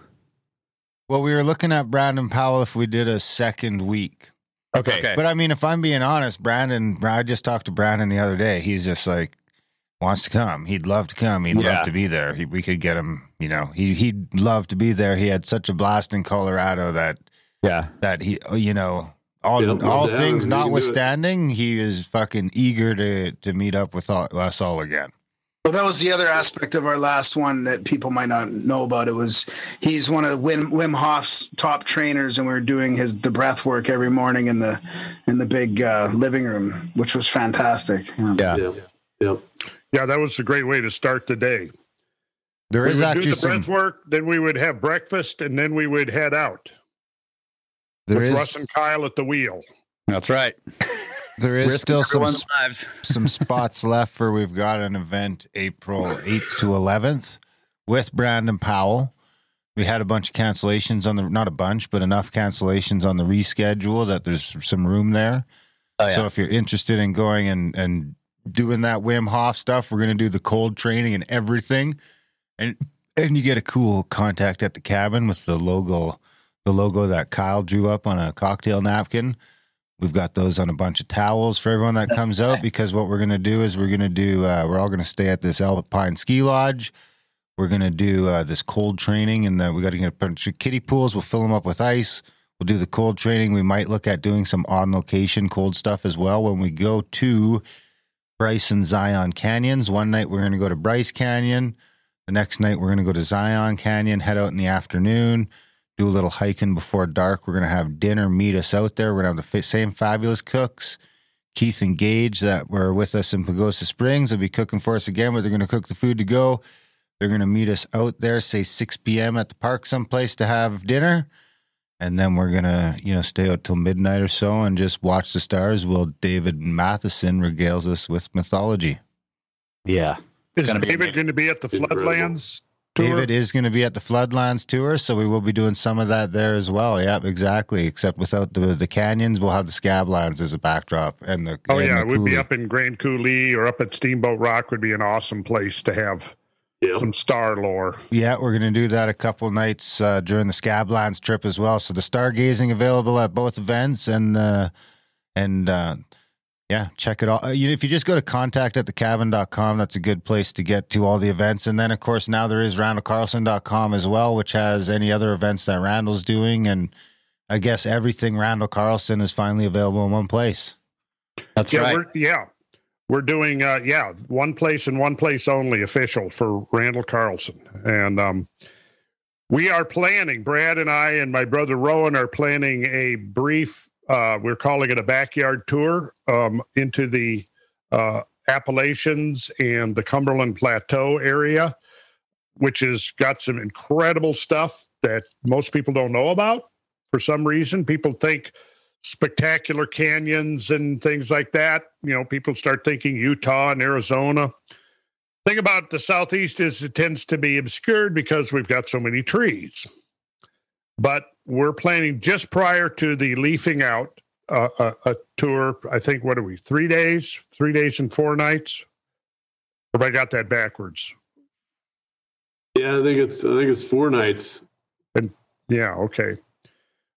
Well, we were looking at Brandon Powell if we did a second week. Okay. Okay. But I mean, if I'm being honest, Brandon, I just talked to Brandon the other day. He's just like wants to come. He'd love to come. He'd Yeah. love to be there. He, we could get him. You know, he he'd love to be there. He had such a blast in Colorado that Yeah. that he, you know, all Yeah, all things him. He can do it. notwithstanding, he is fucking eager to to meet up with all, us all again. Well, that was the other aspect of our last one that people might not know about. It was he's one of Wim, Wim Hof's top trainers, and we were doing his the breath work every morning in the in the big uh, living room, which was fantastic. Yeah. Yeah. yeah, yeah. yeah, that was a great way to start the day. There we is would do actually the some. breath work, then we would have breakfast, and then we would head out There with is Russ and Kyle at the wheel. That's right. there is Risking still some everyone's lives. some spots left for we've got an event April 8th to 11th with Brandon Powell. We had a bunch of cancellations on the not a bunch, but enough cancellations on the reschedule that there's some room there. Oh, yeah. So if you're interested in going and and doing that Wim Hof stuff, we're going to do the cold training and everything. And and you get a cool contact at the cabin with the logo the logo that Kyle drew up on a cocktail napkin. We've got those on a bunch of towels for everyone that comes out because what we're going to do is we're going to do, uh, we're all going to stay at this Alpine Ski Lodge. We're going to do uh, this cold training and we got to get a bunch of kiddie pools. We'll fill them up with ice. We'll do the cold training. We might look at doing some on location cold stuff as well when we go to Bryce and Zion Canyons. One night we're going to go to Bryce Canyon. The next night we're going to go to Zion Canyon, head out in the afternoon do a little hiking before dark. We're going to have dinner, meet us out there. We're going to have the same fabulous cooks, Keith and Gage, that were with us in Pagosa Springs. They'll be cooking for us again, but they're going to cook the food to go. They're going to meet us out there, say 6 p.m. at the park someplace to have dinner. And then we're going to, you know, stay out till midnight or so and just watch the stars while David Matheson regales us with mythology. Yeah. Is gonna David going to be at the Floodlands tour? David is going to be at the Floodlands tour, so we will be doing some of that there as well. Yeah, exactly. Except without the the canyons, we'll have the Scablands as a backdrop, and the oh and yeah, the we'd be up in Grand Coulee or up at Steamboat Rock. Would be an awesome place to have Yeah. some star lore. Yeah, we're going to do that a couple nights uh, during the Scablands trip as well. So the stargazing available at both events, and uh, and uh, yeah, check it all. Uh, if you just go to contact at thecabin.com, that's a good place to get to all the events. And then, of course, now there is randallcarlson.com as well, which has any other events that Randall's doing. And I guess everything Randall Carlson is finally available in one place. That's yeah, right. yeah, we're doing uh, yeah one place and one place only official for Randall Carlson, and um, we are planning. Brad and I and my brother Rowan are planning a brief. Uh, we're calling it a backyard tour um, into the uh, Appalachians and the Cumberland Plateau area, which has got some incredible stuff that most people don't know about. For some reason, people think spectacular canyons and things like that. You know, people start thinking Utah and Arizona. Thing about the southeast is it tends to be obscured because we've got so many trees. But we're planning just prior to the leafing out uh, a, a tour. I think what are we? Three days, three days and four nights. Or have I got that backwards? Yeah, I think it's I think it's four nights. And Yeah, okay.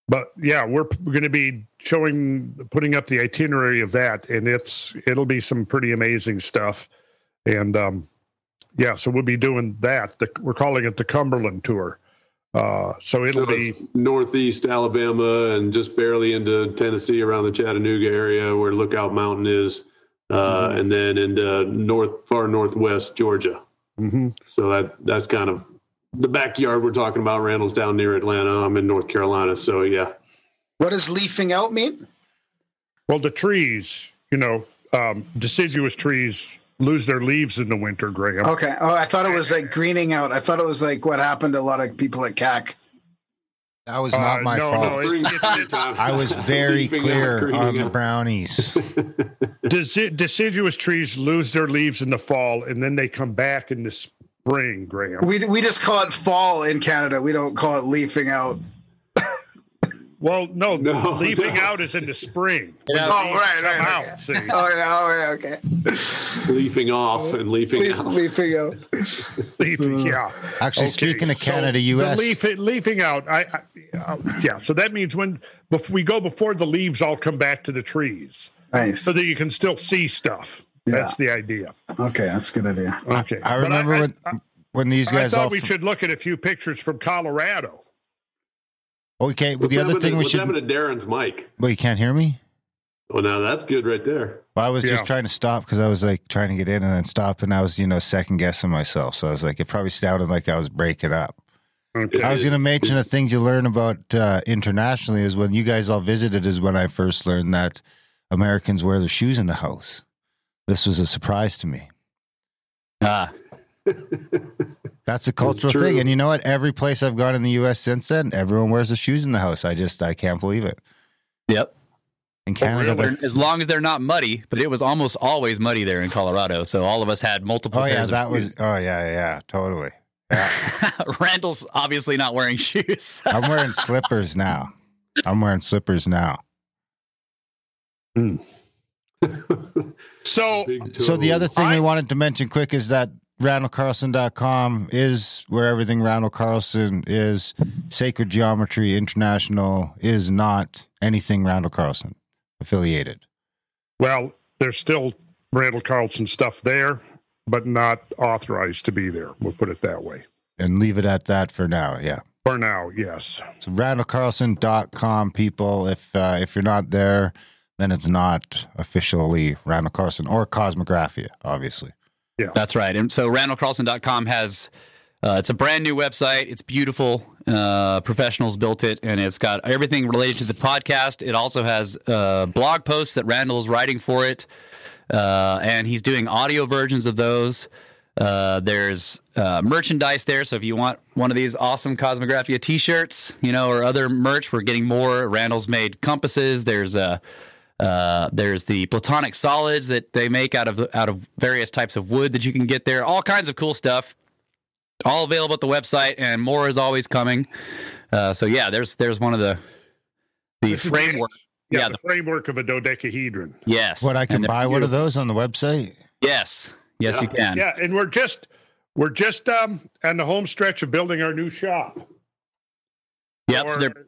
But yeah, we're going to be showing, putting up the itinerary of that, and it's it'll be some pretty amazing stuff. And um, yeah, so we'll be doing that. The, we're calling it the Cumberland Tour. Uh, so it'll So be northeast Alabama and just barely into Tennessee around the Chattanooga area where Lookout Mountain is, uh, Mm-hmm. and then into north far northwest Georgia. mhm. So that that's kind of the backyard we're talking about. Randall's down near Atlanta. I'm in North Carolina. So yeah, What does leafing out mean? Well, the trees, you know, um, deciduous trees lose their leaves in the winter, Graham. Okay. Oh, I thought it was like greening out. I thought it was like what happened to a lot of people at CAC. That was not Uh, my no, fault. no, it's- it's- I was very clear on the out. brownies. Deci- deciduous trees lose their leaves in the fall and then they come back in the spring, Graham. We we just call it fall in Canada. We don't call it leafing out. Well, no, No, leafing no. out is in the spring. When Oh, the right, right, out, okay. see. Oh yeah. Oh yeah. Okay. leafing off and leafing Leaf, out. leafing out. Leafing, yeah. Actually, Okay, speaking of Canada, the U.S. leaf, leafing out. I, I uh, yeah. So that means when bef- we go before the leaves all come back to the trees, Nice. so that you can still see stuff. That's the idea. Okay, that's a good idea. Okay. I But remember I, when when these guys. I thought all. we should look at a few pictures from Colorado. okay, well, What's the other thing to, we what's should. happened to Darren's mic? Well, you can't hear me. Well, now that's good right there. Well, I was just trying to stop because I was like trying to get in and then stop, and I was you know second guessing myself. So I was like, it probably sounded like I was breaking up. Okay. I was going to mention the things you learn about uh, internationally is when you guys all visited is when I first learned that Americans wear their shoes in the house. This was a surprise to me. Ah, That's a cultural true. thing, and you know what? Every place I've gone in the U.S. since then, everyone wears the shoes in the house. I just I can't believe it. yep. In Canada, really? they're- As long as they're not muddy, but it was almost always muddy there in Colorado. So all of us had multiple oh yeah, pairs that of was shoes. oh yeah yeah totally. Yeah, Randall's obviously not wearing shoes. I'm wearing slippers now. I'm wearing slippers now. So So the other thing I- we wanted to mention quick is that randallcarlson.com is where everything Randall Carlson is. Sacred Geometry International is not anything Randall Carlson affiliated. Well, there's still Randall Carlson stuff there, but not authorized to be there. We'll put it that way. And leave it at that for now. Yeah. For now, yes. So randallcarlson.com people. If uh, if you're not there, then it's not officially Randall Carlson or Kosmographia, obviously. Yeah. That's right. And so randallcarlson.com has uh, it's a brand new website. It's beautiful. Uh, professionals built it, and it's got everything related to the podcast. It also has uh, blog posts that Randall is writing for it, uh, and he's doing audio versions of those. Uh, there's uh, merchandise there, so if you want one of these awesome Kosmographia T-shirts, you know, or other merch, we're getting more. Randall's made compasses. There's uh, uh, there's the platonic solids that they make out of out of various types of wood that you can get there. All kinds of cool stuff. All available at the website, and more is always coming. Uh, so yeah, there's there's one of the the This is framework. Yeah, Yeah, the, framework of a dodecahedron. Yes, What I can And they're buy one of those on the website? Yes, yes, Yeah. you can. Yeah, and we're just we're just um on the home stretch of building our new shop. Yep. So they're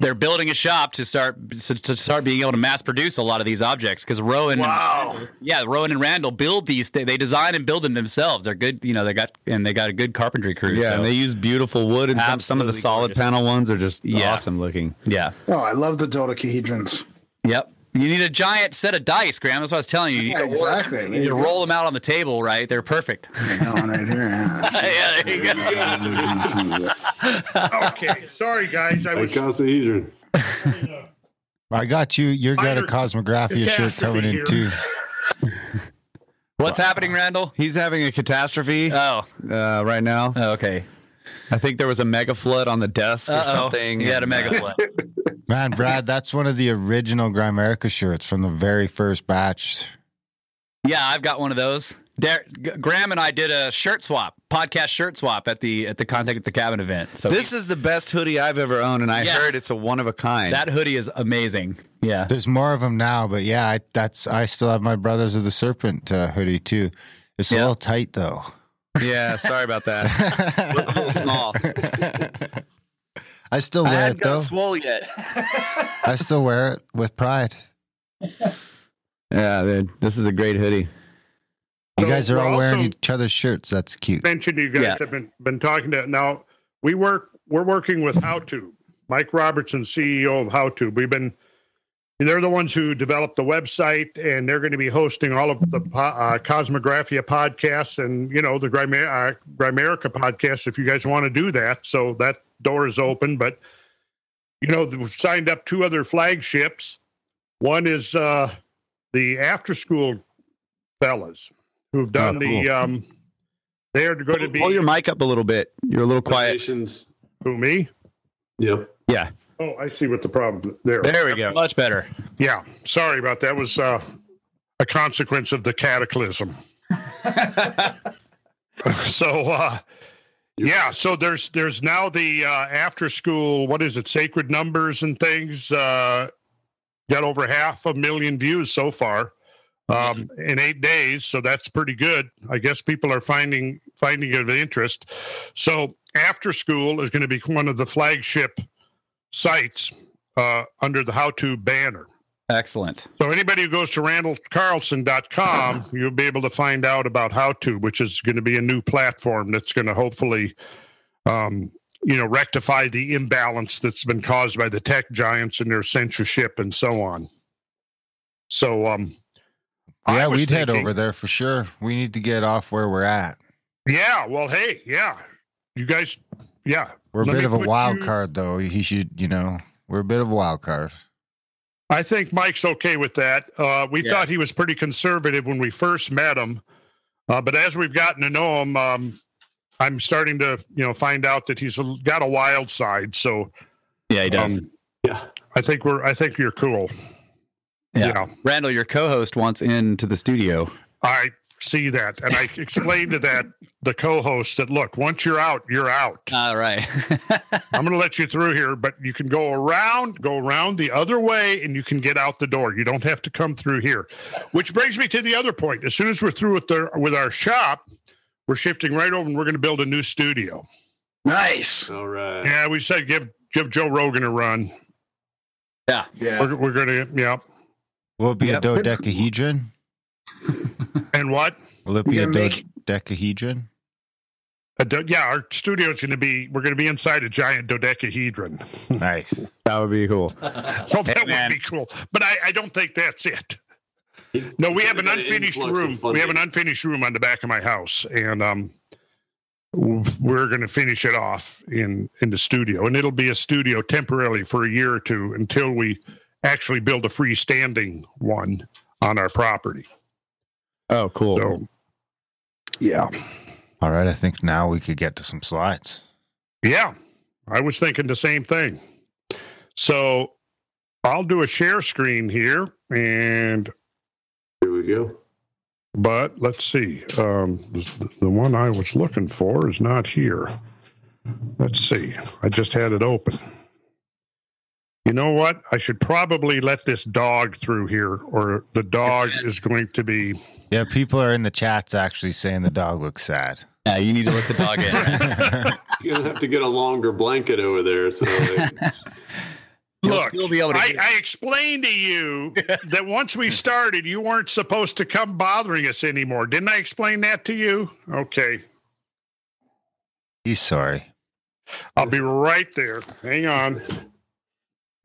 they're building a shop to start to, to start being able to mass produce a lot of these objects because Rowan, Wow. yeah, Rowan and Randall build these. They, they design and build them themselves. They're good. You know, they got and they got a good carpentry crew. Yeah, so- and they use beautiful wood, and some, some of the solid gorgeous. panel ones are just Yeah. awesome looking. yeah. Oh, I love the dodecahedrons. Yep. You need a giant set of dice, Graham. That's what I was telling you. You Yeah, to, exactly. you need to roll them out on the table, right? They're perfect. Got one right here. yeah, there you go. Okay, sorry guys, I was Icosahedron. I got you. You're got a Minor Kosmographia shirt coming in too. What's happening, Randall? He's having a catastrophe Oh, uh, right now. oh, okay. I think there was a mega flood on the desk or Uh-oh. something. He had a mega flood. Man, Brad, that's one of the original Grimerica shirts from the very first batch. Yeah, I've got one of those. Dar- Graham and I did a shirt swap, podcast shirt swap at the at the Contact at the Cabin event. So This is the best hoodie I've ever owned, and I Yeah. heard it's a one of a kind. that hoodie is amazing. Yeah. There's more of them now, but yeah, I, that's I still have my Brothers of the Serpent uh, hoodie too. It's a little tight though. Yeah, sorry about that. It was a little small. I still wear hadn't it though. swole yet. I still wear it with pride. Yeah, dude, this is a great hoodie. You So guys are all wearing each other's shirts. That's cute. mentioned you guys Yeah. have been been talking to now we work we're working with HowTube. Mike Robertson, CEO of HowTube. We've been they're the ones who developed the website and they're going to be hosting all of the uh, Kosmographia podcasts and you know the Grimer- uh, Grimerica podcast if you guys want to do that. So that door is open, but you know, we've signed up two other flagships. One is uh, the After Skool fellas who've done Oh, the. Um, they are going to be Pull your mic up a little bit. You're a little quiet. Donations. who me. Yep. Yeah. Oh, I see what the problem there. There we go. Much better. Yeah, sorry about that. Was uh, a consequence of the cataclysm. so uh, yeah, so there's there's now the uh, After Skool. What is it? Sacred numbers and things. Uh, got over half a million views so far um, in eight days. So that's pretty good. I guess people are finding finding it of interest. So After Skool is going to be one of the flagship sites uh, under the how to banner. Excellent. So anybody who goes to randallcarlson.com, you'll be able to find out about how to, which is going to be a new platform that's going to hopefully, um, you know, rectify the imbalance that's been caused by the tech giants and their censorship and so on. So, um, Yeah, we'd head over there for sure. We need to get off where we're at. Yeah, well, hey, yeah, you guys, yeah, We're a Let bit of a wild you- card, though. He should, you know, we're a bit of a wild card. I think Mike's okay with that. Uh, we Yeah. thought he was pretty conservative when we first met him, uh, but as we've gotten to know him, um, I'm starting to you know find out that he's got a wild side. So Yeah, he does. um, Yeah. I think we're I think you're cool. yeah. Randall, your co-host wants into the studio. I see that, and I explained to that the co-host that look once you're out, you're out. All right. I'm going to let you through here, but you can go around, go around the other way, and you can get out the door. You don't have to come through here. Which brings me to the other point. As soon as we're through with the with our shop, we're shifting right over, and we're going to build a new studio. Nice. All right. Yeah, we said give give Joe Rogan a run. yeah. Yeah. We're, we're going to yeah. Will it be Yep. a dodecahedron? And what? Will it be a gonna make- dodecahedron? A do- yeah, our studio is going to be. We're going to be inside a giant dodecahedron. Nice. That would be cool. So that man. would be cool. But I, I don't think that's it. No, we have an unfinished room. We have an unfinished room on the back of my house, and um, we're going to finish it off in in the studio, and it'll be a studio temporarily for a year or two until we actually build a freestanding one on our property. Oh, cool. So, yeah, All right. I think now we could get to some slides. yeah, I was thinking the same thing. So, I'll do a share screen here, and Here we go. but let's see. Um, the, the one I was looking for is not here. Let's see. I just had it open. You know what? I should probably let this dog through here, or the dog is going to be. Yeah, people are in the chats actually saying the dog looks sad. Yeah, you need to let the dog in. You're gonna have to get a longer blanket over there. So like, You'll Look, still be able to I, I explained to you that once we started, you weren't supposed to come bothering us anymore. Didn't I explain that to you? Okay. He's sorry. I'll be right there. Hang on.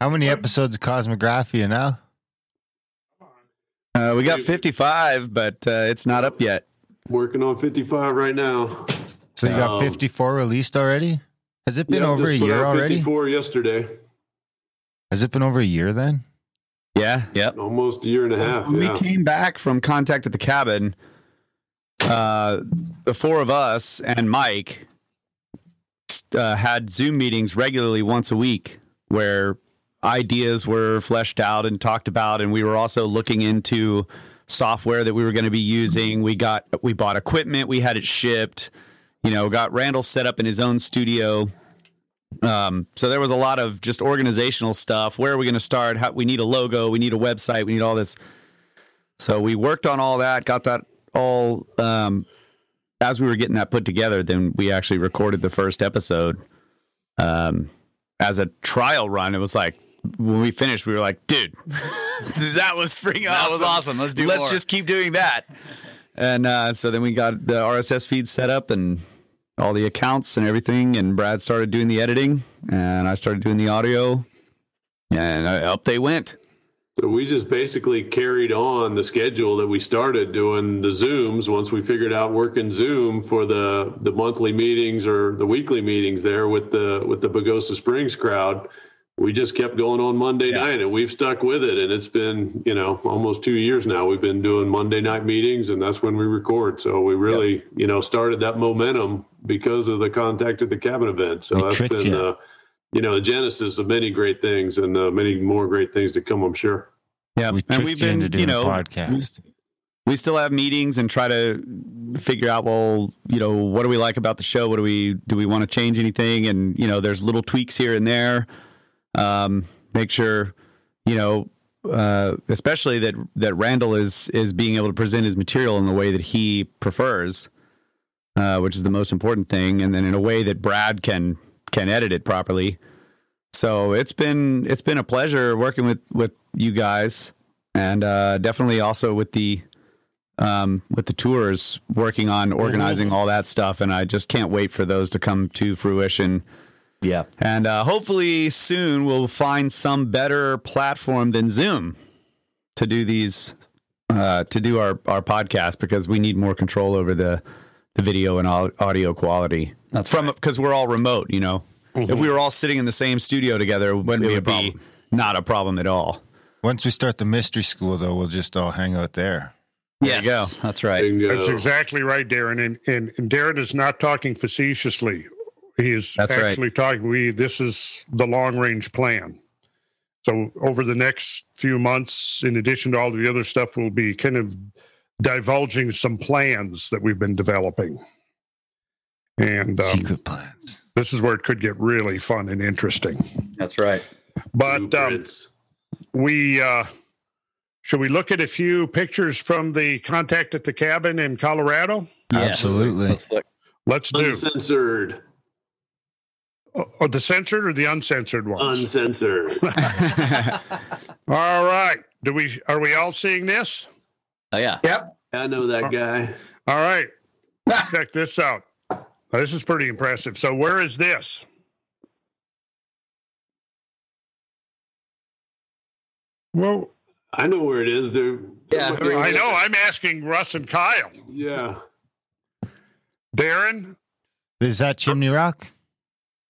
How many episodes of Kosmographia now? Uh, we got 55, but uh, it's not up yet. working on 55 right now. So you got Um, 54 released already? Has it been Yep, over just a put year out already? 54 yesterday. Has it been over a year then? Yeah. Yep. Almost a year and a half. When Yeah. we came back from contact at the cabin, uh, the four of us and Mike uh, had Zoom meetings regularly once a week where ideas were fleshed out and talked about, and we were also looking into software that we were going to be using. We got we bought equipment, we had it shipped. You know, got Randall set up in his own studio. Um, so there was a lot of just organizational stuff. Where are we going to start? How, we need a logo. We need a website. We need all this. So we worked on all that, got that all. Um, as we were getting that put together, then we actually recorded the first episode um, as a trial run. It was like when we finished, we were like, "Dude, that was freaking That awesome! was awesome. Let's do Let's more. just keep doing that." And uh, so then we got the RSS feed set up and all the accounts and everything. And Brad started doing the editing, and I started doing the audio, and uh, up they went. So we just basically carried on the schedule that we started doing the Zooms once we figured out working Zoom for the the monthly meetings or the weekly meetings there with the with the Pagosa Springs crowd. We just kept going on Monday night and we've stuck with it. And it's been, you know, almost two years now. We've been doing Monday night meetings and that's when we record. So we really, you know, started that momentum because of the contact at the cabin event. So We that's tricked been, you. uh, you know, the genesis of many great things and uh, many more great things to come, I'm sure. Yeah, We and we've been, into doing you know, a podcast. we still have meetings and try to figure out well you know what do we like about the show what do we do we want to change anything and you know there's little tweaks here and there um make sure you know uh especially that that Randall is is being able to present his material in the way that he prefers uh which is the most important thing and then in a way that Brad can can edit it properly so it's been it's been a pleasure working with with you guys and uh definitely also with the um, with the tours, working on organizing all that stuff, and I just can't wait for those to come to fruition. Yeah. And uh, hopefully soon we'll find some better platform than Zoom to do these uh, to do our our podcast because we need more control over the the video and audio quality. That's from right. because we're all remote. You know, if we were all sitting in the same studio together, Wouldn't it be would be not a problem at all. Once we start the mystery school, though, we'll just all hang out there. There you Yes, that's right. Bingo. That's exactly right, Darren. And, and, and Darren is not talking facetiously. He is That's right. actually talking. We this is the long range plan. So over the next few months, in addition to all the other stuff, we'll be kind of divulging some plans that we've been developing. And um, Secret plans. this is where it could get really fun and interesting. That's right. But um, we uh, should we look at a few pictures from the contact at the cabin in Colorado? Yes. Absolutely. Let's look. Let's do. uncensored, Oh, the censored or the uncensored ones? uncensored. all right. Do we are we all seeing this? Oh yeah. Yep. I know that guy. All right. Check this out. This is pretty impressive. So where is this? Well, I know where it is. They're, Yeah, they're- I know. I'm asking Russ and Kyle. Yeah. Darren? Is that Chimney Rock?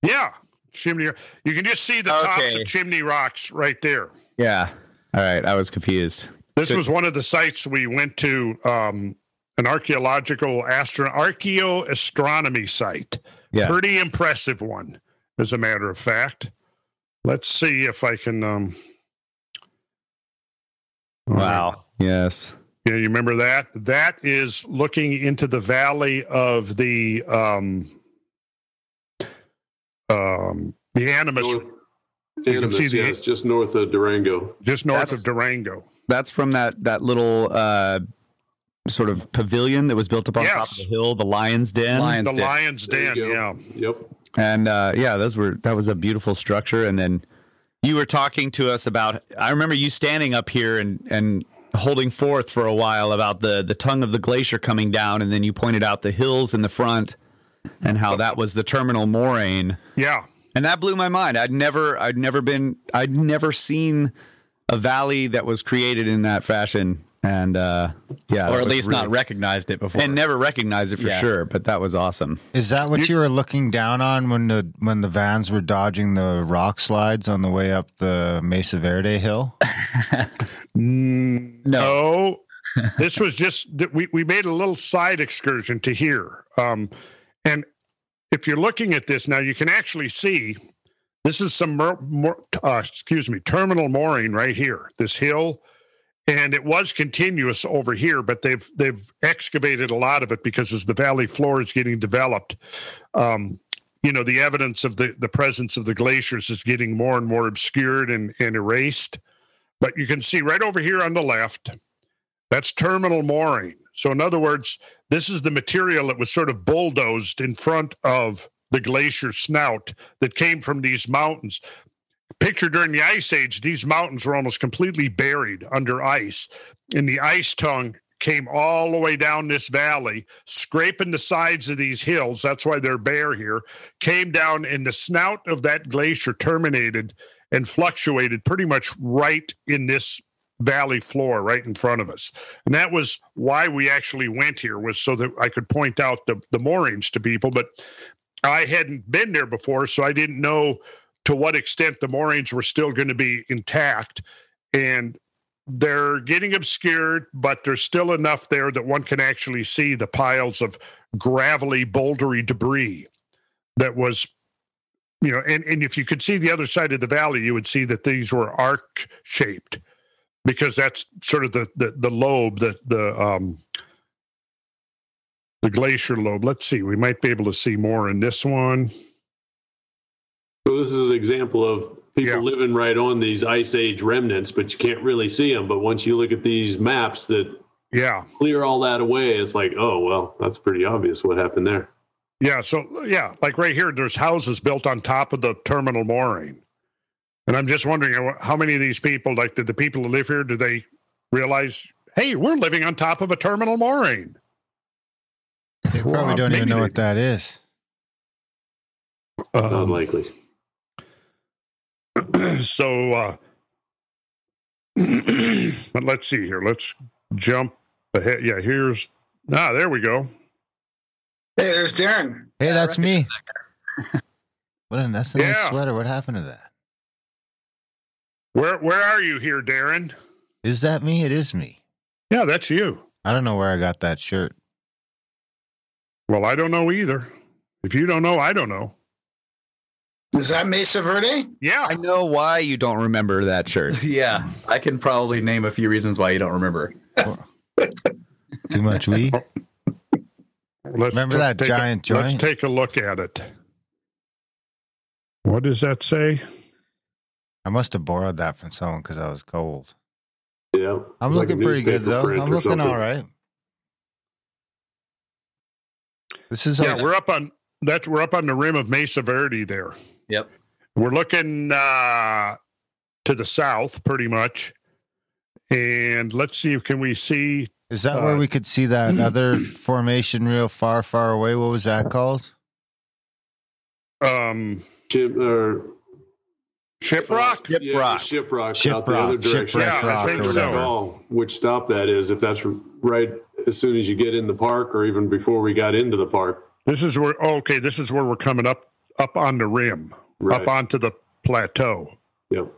Yeah. Chimney. You can just see the tops of chimney rocks right there. yeah. All right. I was confused. This Good. was one of the sites we went to, um, an archaeological astro archaeoastronomy site. Yeah. Pretty impressive one, as a matter of fact. Let's see if I can. Um, Wow. Yes. Yeah, you remember that? That is looking into the valley of the um, um, the Animas, North, can Animas, see the- yes, just north of Durango. just north That's- of Durango. That's from that that little uh, sort of pavilion that was built up on top of the hill, the Lion's Den. Lions The Den. Lion's There Den. Yeah. Yep. And uh, yeah, those were that was a beautiful structure. And then you were talking to us about. I remember you standing up here and and holding forth for a while about the the tongue of the glacier coming down, and then you pointed out the hills in the front and how that was the terminal moraine. Yeah. And that blew my mind. I'd never, I'd never been, I'd never seen a valley that was created in that fashion. And uh, yeah, Or at least really- not recognized it before. and never recognized it for Yeah. sure. But that was awesome. Is that what You- you, were looking down on when the when the vans were dodging the rock slides on the way up the Mesa Verde hill? Mm, No. this was just that we, we made a little side excursion to here. Um, and if you're looking at this now, you can actually see this is some more uh, excuse me, terminal moraine right here, this hill. And it was continuous over here, but they've they've excavated a lot of it because as the valley floor is getting developed, um, you know, the evidence of the, the presence of the glaciers is getting more and more obscured and, and erased. But you can see right over here on the left, that's terminal moraine. So, in other words, this is the material that was sort of bulldozed in front of the glacier snout that came from these mountains. Picture during the ice age, these mountains were almost completely buried under ice, and the ice tongue came all the way down this valley, scraping the sides of these hills. That's why they're bare here. Came down, and the snout of that glacier terminated and fluctuated pretty much right in this valley floor right in front of us and that was why we actually went here was so that i could point out the, the moraines to people but i hadn't been there before so i didn't know to what extent the moraines were still going to be intact. And they're getting obscured, but there's still enough there that one can actually see the piles of gravelly, bouldery debris that was, you know, and, and if you could see the other side of the valley, you would see that these were arc shaped because that's sort of the the, the lobe that the um the glacier lobe. Let's see, we might be able to see more in this one. So this is an example of people Yeah. living right on these ice age remnants, but you can't really see them. But once you look at these maps that Yeah. clear all that away, it's like, oh well, that's pretty obvious what happened there. Yeah, so yeah, like right here, there's houses built on top of the terminal moraine, and I'm just wondering uh, how many of these people, like, did the people who live here, do they realize, hey, we're living on top of a terminal moraine? They probably Well, don't even know they- what that is. Not Um, likely. so, uh, but let's see here. Let's jump ahead. Yeah, here's ah, there we go. Hey, there's Darren. Hey, that's me. What a that's a nice Yeah. sweater. What happened to that? Where where are you here, Darren? Is that me? It is me. Yeah, that's you. I don't know where I got that shirt. Well, I don't know either. If you don't know, I don't know. Is that Mesa Verde? Yeah, I know why you don't remember that shirt. Yeah, I can probably name a few reasons why you don't remember. Too much weed. Let's Remember that giant a, Let's take a look at it. What does that say? I must have borrowed that from someone because I was cold. Yeah, I'm It's like looking pretty good though. I'm looking something. all right. This is Yeah, all, we're up on that we're up on the rim of Mesa Verde there. Yep. We're looking uh, to the south, pretty much. And let's see, can we see? Is that where uh, we could see that other formation real far, far away? What was that called? Um, Ship, or, Shiprock? yeah, Shiprock. Shiprock out the other Shiprock, direction. Yeah, I think so. whatever. Recall which stop that is. If that's right as soon as you get in the park, or even before we got into the park. This is where. Oh, okay, this is where we're coming up up on the rim, Right. up onto the plateau. Yep.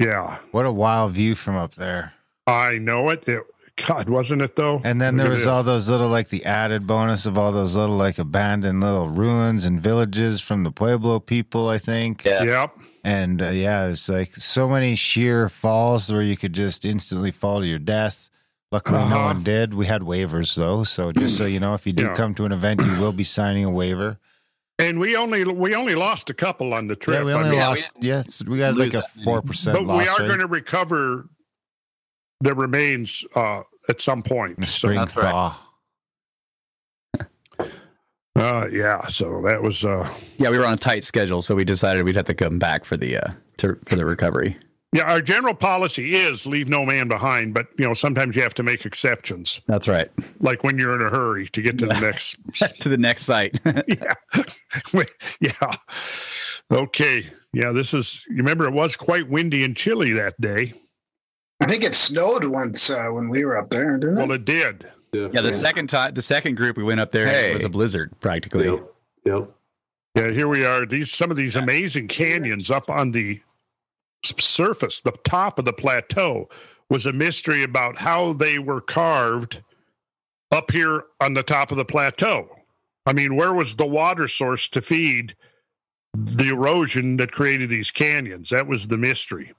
Yeah, What a wild view from up there. I know it. it God, wasn't it though? And then Look there was all those little, like the added bonus of all those little, like abandoned little ruins and villages from the Pueblo people, I think. Yeah. Yep. And uh, yeah, it's like so many sheer falls where you could just instantly fall to your death. Luckily, no Uh-huh. one did. We had waivers though, so just so you know, if you do Yeah. come to an event, you will be signing a waiver. And we only we only lost a couple on the trip. yeah, we I only mean, lost. yes, we got like a four percent but loss we are rate going to recover the remains uh, at some point. in the So, spring That's right. thaw. uh, yeah, so that was uh, Yeah, we were on a tight schedule, so we decided we'd have to come back for the uh to, for the recovery. yeah. Our general policy is leave no man behind, but you know sometimes you have to make exceptions, That's right. like when you're in a hurry to get to the next. to the next site. yeah, yeah. Okay, yeah. This is. You remember it was quite windy and chilly that day. I think it snowed once uh, when we were up there, didn't Well, it? it did. yeah, the second time, the second group we went up there, Hey. it was a blizzard practically. Yep. Yep. Yeah, here we are. These some of these amazing canyons up on the surface, the top of the plateau, was a mystery about how they were carved up here on the top of the plateau. I mean, where was the water source to feed the erosion that created these canyons? That was the mystery.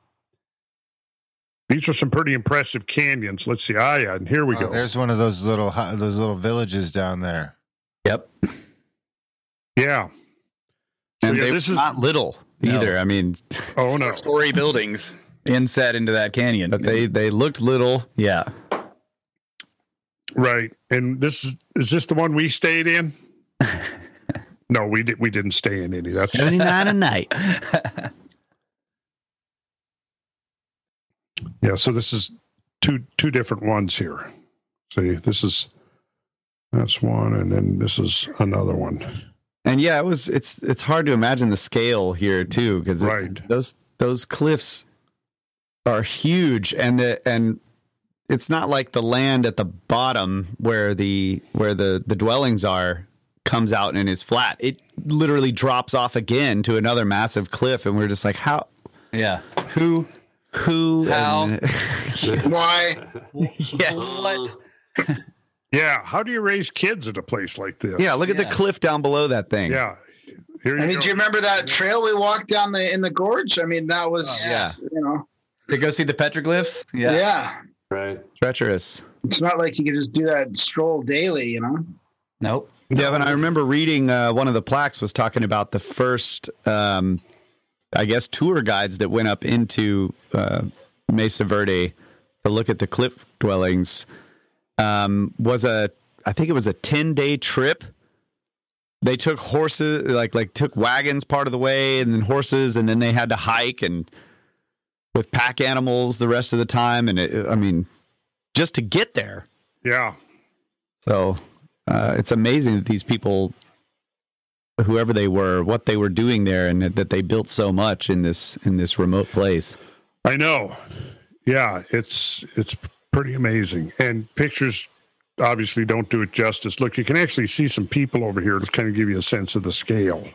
These are some pretty impressive canyons. Let's see. Ah, yeah, and here we Oh, go. there's one of those little those little villages down there. Yep. Yeah. So, And yeah, they this is not little either. I mean, oh no. story buildings inset into that canyon. But they they looked little. yeah. Right. And this is is this the one we stayed in? no, we did we didn't stay in any. That's Seventy nine a night. yeah, so this is two two different ones here. See, this is that's one and then this is another one. And yeah, it was. It's it's hard to imagine the scale here too, because Right. those those cliffs are huge, and the and it's not like the land at the bottom where the where the the dwellings are comes out and is flat. It literally drops off again to another massive cliff, and we're just like, how, Yeah. who, who, How? and- Why? yes, What? Yeah. How do you raise kids at a place like this? yeah. Look at the cliff down below that thing. Yeah. Here you I mean, go. do you remember that trail we walked down the in the gorge? I mean, that was Oh, yeah. you know, To go see the petroglyphs? yeah. Yeah. Right. treacherous. It's not like you could just do that stroll daily, you know. Nope. Yeah, and I remember reading uh, one of the plaques was talking about the first, um, I guess, tour guides that went up into uh, Mesa Verde to look at the cliff dwellings. Um, was a, I think it was a ten day trip. They took horses, like like took wagons part of the way, and then horses, and then they had to hike and with pack animals the rest of the time. And it, I mean, just to get there. yeah. So uh, it's amazing that these people, whoever they were, what they were doing there, and that they built so much in this in this remote place. I know. Yeah, it's it's pretty amazing. And pictures obviously don't do it justice. Look, you can actually see some people over here to kind of give you a sense of the scale.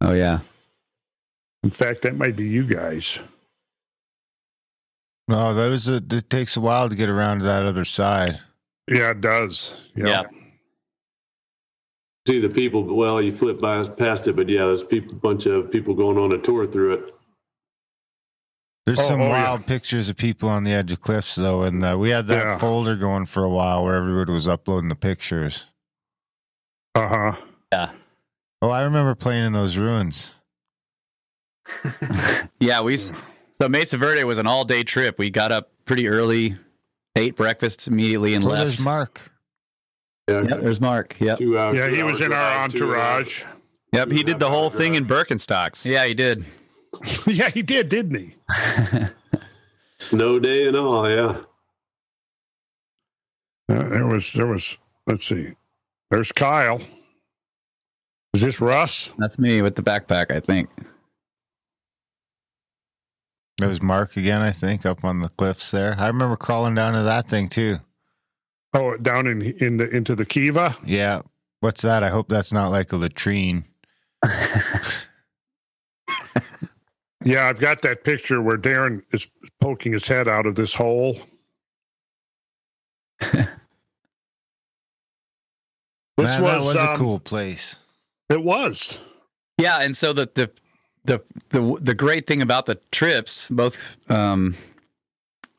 Oh yeah, In fact, that might be you guys. No, that was a, it takes a while to get around to that other side. Yeah, it does. Yeah. Yeah. See the people. Well, you flip by past it, but yeah, there's a bunch of people going on a tour through it. There's Oh, some oh, yeah. wild pictures of people on the edge of cliffs, though, and uh, we had that Yeah. folder going for a while where everybody was uploading the pictures. Uh huh. Yeah. Oh, I remember playing in those ruins. Yeah, we so Mesa Verde was an all day trip. We got up pretty early, ate breakfast immediately, and Oh, left. there's Mark. Yeah. Yep, there's Mark. Yep. Two hours. Yeah, two he was in our drive to, uh, entourage. yep. He did the whole thing in Birkenstocks. Yeah, he did. yeah, he did, didn't he? Snow day and all. Yeah. Uh, there was, there was. Let's see. There's Kyle. Is this Russ? That's me with the backpack, I think. There was Mark again, I think, up on the cliffs there. I remember crawling down to that thing too. Oh, down in in the into the Kiva. Yeah. What's that? I hope that's not like a latrine. Yeah, I've got that picture where Darren is poking his head out of this hole. this Man, was, that was um, a cool place. It was. Yeah, and so the the the the, the great thing about the trips, both um,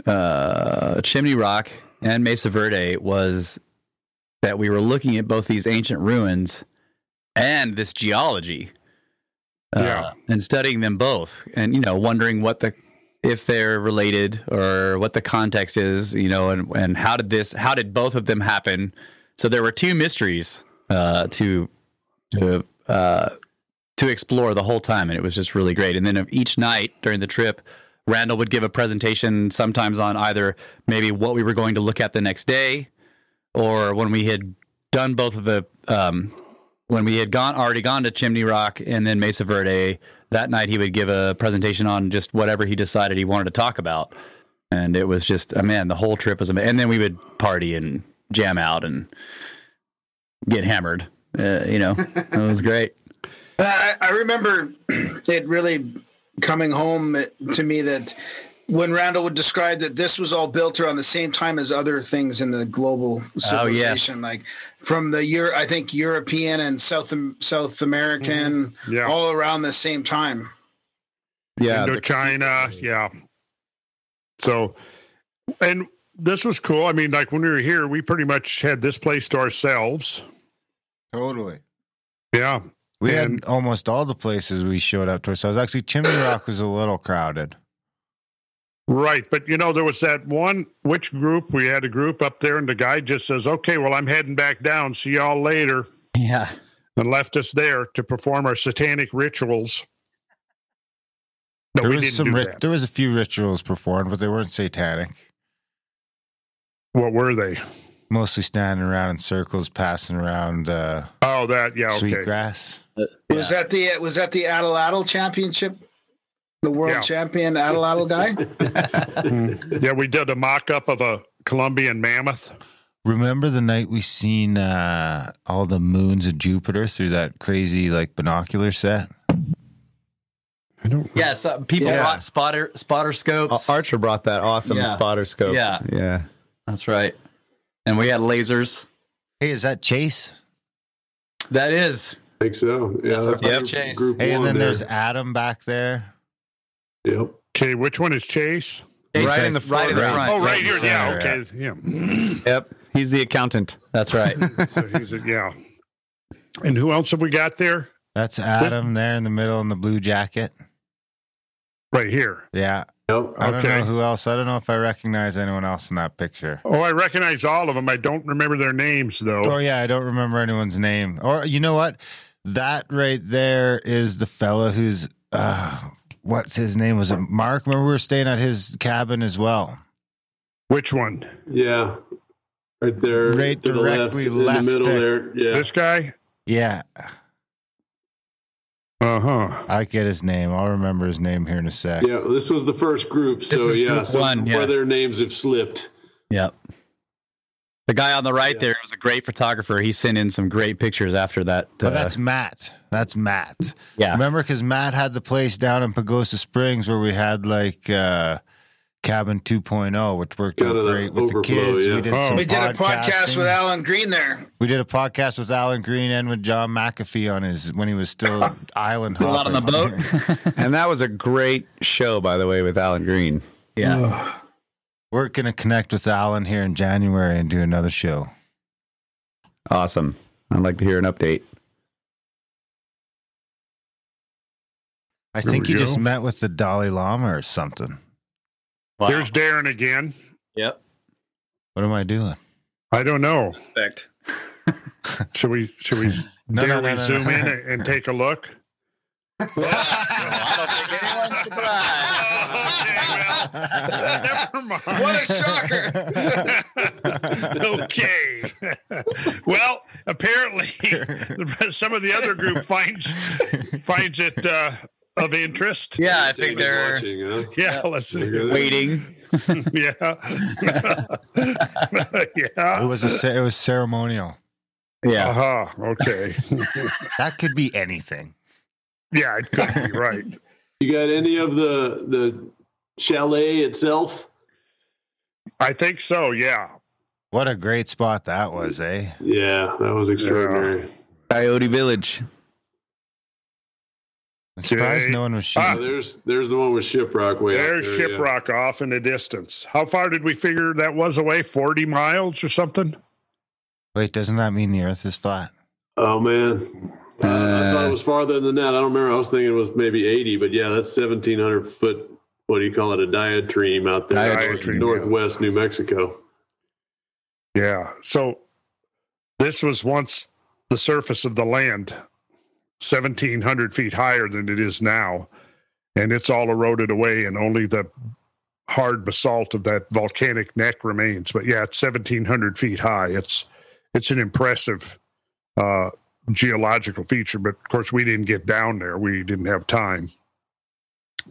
uh, Chimney Rock and Mesa Verde, was that we were looking at both these ancient ruins and this geology, uh, Yeah. and studying them both, and you know, wondering what the if they're related or what the context is, you know, and and how did this, how did both of them happen? So there were two mysteries uh, to to uh, to explore the whole time, and it was just really great. And then of each night during the trip, Randall would give a presentation, sometimes on either maybe what we were going to look at the next day, or when we had done both of the um, when we had gone already gone to Chimney Rock and then Mesa Verde. That night, he would give a presentation on just whatever he decided he wanted to talk about, and it was just, uh, man, the whole trip was amazing. And then we would party and jam out and get hammered. Uh, you know, it was great. I, I remember it really coming home to me that when Randall would describe that this was all built around the same time as other things in the global oh, civilization, like from the Euro, I think European and South South American, mm-hmm. Yeah. all around the same time. Yeah, the- Yeah. So, and this was cool. I mean, like when we were here, we pretty much had this place to ourselves. Totally. Yeah. We And- had almost all the places we showed up to ourselves. Actually, Chimney Rock was a little crowded. Right. But, you know, there was that one, which group? We had a group up there, and the guy just says, okay, well, I'm heading back down. See y'all later. Yeah. And left us there to perform our satanic rituals. No, there we was didn't some. do Rit- that. there was a few rituals performed, but they weren't satanic. What were they? Mostly standing around in circles, passing around uh, Oh, that. Yeah. Okay. sweetgrass. Was that the was that the atlatl championship? The world Yeah. champion atlatl guy? Yeah. We did a mock up of a Columbian mammoth. Remember the night we seen uh, all the moons of Jupiter through that crazy like binocular set? I don't. Yes, uh, people Yeah. brought spotter spotter scopes. Uh, Archer brought that awesome Yeah. spotter scope. Yeah. Yeah. That's right. And we had lasers. Hey, is that Chase? That is. I think so. Yeah, That's that's our our Chase. group Hey, and then there. there's Adam back there. Yep. Okay, which one is Chase? Right in the right in the foreground. front. Oh, right in here. Yeah. Okay. Yeah. Yep. He's the accountant. That's right. So he's a, yeah. And who else have we got there? That's Adam there in the middle in the blue jacket. Right here. Yeah. Yep. I don't Okay. know who else. I don't know if I recognize anyone else in that picture. Oh, I recognize all of them. I don't remember their names though. Oh yeah, I don't remember anyone's name. Or you know what? That right there is the fella who's uh what's his name? Was it Mark? Remember we were staying at his cabin as well. Which one? Yeah. Right there. Right to the left, directly in the middle there. there. Yeah. This guy? Yeah. Uh huh. I get his name. I'll remember his name here in a sec. Yeah, this was the first group, so is yeah, group some one, yeah. where their names have slipped. yep. The guy on the right Yeah. there was a great photographer. He sent in some great pictures after that. But uh, that's Matt. That's Matt. yeah. Remember, because Matt had the place down in Pagosa Springs where we had like uh, Cabin 2.0, which worked out great with the kids. yeah. We did Oh. some We did a podcast with Alan Green there. We did a podcast with Alan Green and with John McAfee on his when he was still island a lot on the boat. And that was a great show, by the way, with Alan Green. yeah. We're gonna connect with Alan here in January and do another show. Awesome. I'd like to hear an update. I There think we he just met with the Dalai Lama or something. Wow. There's Darren again. yep. What am I doing? I don't know. Respect. Should we? Should we? No, dare no, no, we no, zoom no. in and, and take a look? I don't think anyone's surprised. Never mind. What a shocker! okay. well, apparently, some of the other group finds finds it uh, of interest. Yeah, I David's think they're watching, huh? Yeah, let's see. Look at that. waiting. yeah. yeah. It was a it was ceremonial. Yeah. Uh-huh. Okay. That could be anything. Yeah, it could be right. You got any of the the chalet itself? I think so. Yeah. What a great spot that was, eh? Yeah, that was extraordinary. Coyote Village. I'm surprised no one was So shooting. there's there's the one with shiprock way. out There's there, yeah. Shiprock off in the distance. How far did we figure that was away? 40 miles or something? Wait, doesn't that mean the Earth is flat? Oh man, Uh, I thought it was farther than that. I don't remember. I was thinking it was maybe 80, but yeah, that's 1,700 foot. What do you call it? A diatreme out there, Diatreme, north- northwest New Mexico. Yeah. So this was once the surface of the land, 1,700 feet higher than it is now. And it's all eroded away, and only the hard basalt of that volcanic neck remains. But yeah, it's 1,700 feet high. It's it's an impressive uh, geological feature. But of course, we didn't get down there. We didn't have time.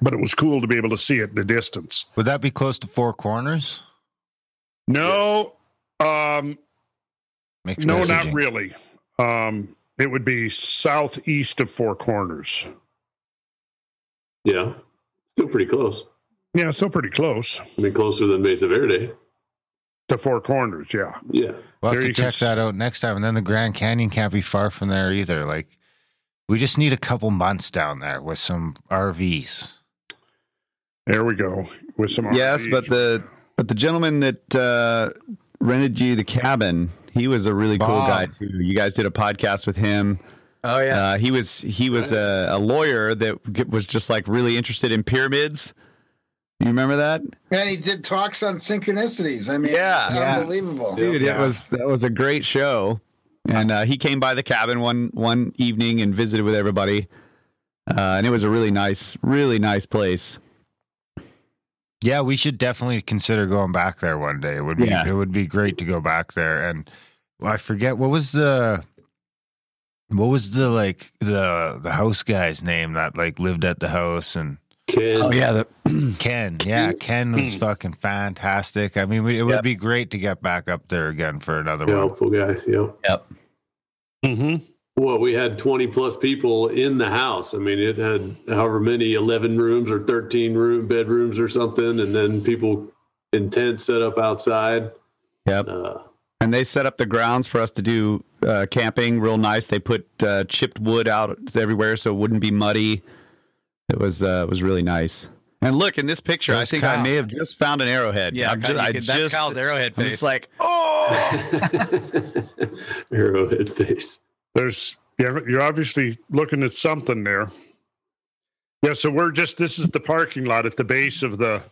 But it was cool to be able to see it in the distance. Would that be close to Four Corners? No, um, Mixed No, messaging. not really. Um, it would be southeast of Four Corners. Yeah, still pretty close. Yeah, still pretty close I mean, closer than Mesa Verde. to Four Corners. Yeah. Yeah, We'll have There to you can check that out next time. And then the Grand Canyon can't be far from there either. Like, we just need a couple months down there with some RVs. There we go with some. Yes, but the but the gentleman that uh, rented you the cabin, he was a really cool Bob. guy too. You guys did a podcast with him. Oh yeah. Uh, he was he was a, a lawyer that was just like really interested in pyramids. You remember that, And he did talks on synchronicities. I mean, Yeah. it's Yeah. unbelievable. dude? Yeah. It was that was a great show, and uh, he came by the cabin one one evening and visited with everybody, uh, and it was a really nice, really nice place. Yeah, we should definitely consider going back there one day. It would be Yeah. it would be great to go back there. And I forget what was the what was the like the the house guy's name that like lived at the house and Ken, Oh yeah, the, Ken, yeah, Ken was fucking fantastic. I mean, we, it would Yep. be great to get back up there again for another yeah, one. helpful guy. Yeah. yep. Mm-hmm. Well, we had 20 plus people in the house. I mean, it had however many 11 rooms or 13 room bedrooms or something, and then people in tents set up outside. Yep. Uh, And they set up the grounds for us to do uh, camping real nice. They put uh, chipped wood out everywhere so it wouldn't be muddy. It was uh, it was really nice. And look in this picture, There's I think I may have just found an arrowhead. Yeah, I'm Kyle, ju- you I could- that's just, Kyle's arrowhead I'm face. just like, oh, arrowhead face. There's you're, you're obviously looking at something there. Yeah, so we're just this is the parking lot at the base of the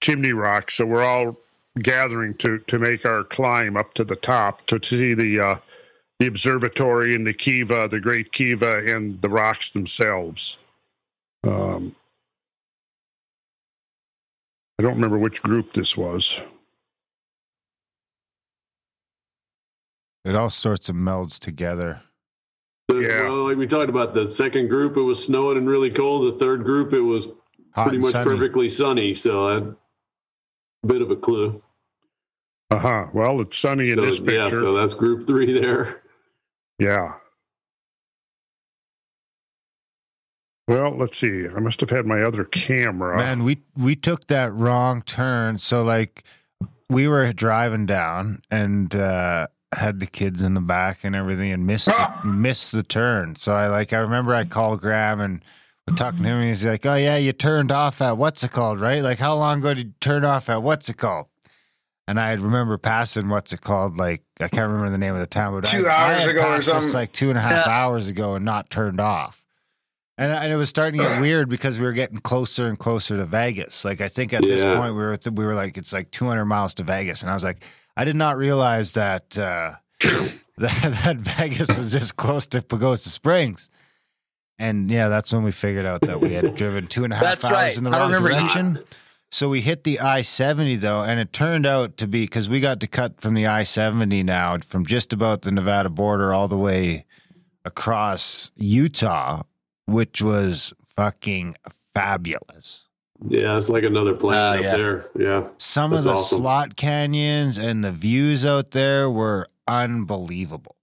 chimney rock. So we're all gathering to to make our climb up to the top to, to see the uh, the observatory and the kiva, the Great Kiva, and the rocks themselves. Um, I don't remember which group this was. It all sorts of melds together. Yeah. Well, like we talked about, the second group, it was snowing and really cold. The third group, it was Hot pretty much sunny. perfectly sunny. So a bit of a clue. Uh huh. Well, it's sunny in so, this picture. yeah, so that's group three there. Yeah. Well, let's see. I must have had my other camera. Man, we we took that wrong turn. So like we were driving down and uh had the kids in the back and everything and missed missed the turn. So I like I remember I called Graham and we're talking to him and he's like, Oh yeah, you turned off at what's it called, right? Like how long ago did you turn off at what's it called? And I remember passing what's it called, like I can't remember the name of the town, but Two I, I hours had ago or passed this, something. like two and a half hours ago and not turned off. And, and it was starting to get weird because we were getting closer and closer to Vegas. Like I think at this Yeah. point we were we were like it's like 200 miles to Vegas, and I was like, I did not realize that uh, that, that Vegas was this close to Pagosa Springs. And yeah, that's when we figured out that we had driven two and a half That's hours right. in the I wrong remember you- direction. So we hit the I 70 though, and it turned out to be because we got to cut from the I 70 now from just about the Nevada border all the way across Utah, which was fucking fabulous. Yeah, it's like another planet Uh, yeah. up there. Yeah. Some of the awesome. slot canyons and the views out there were unbelievable.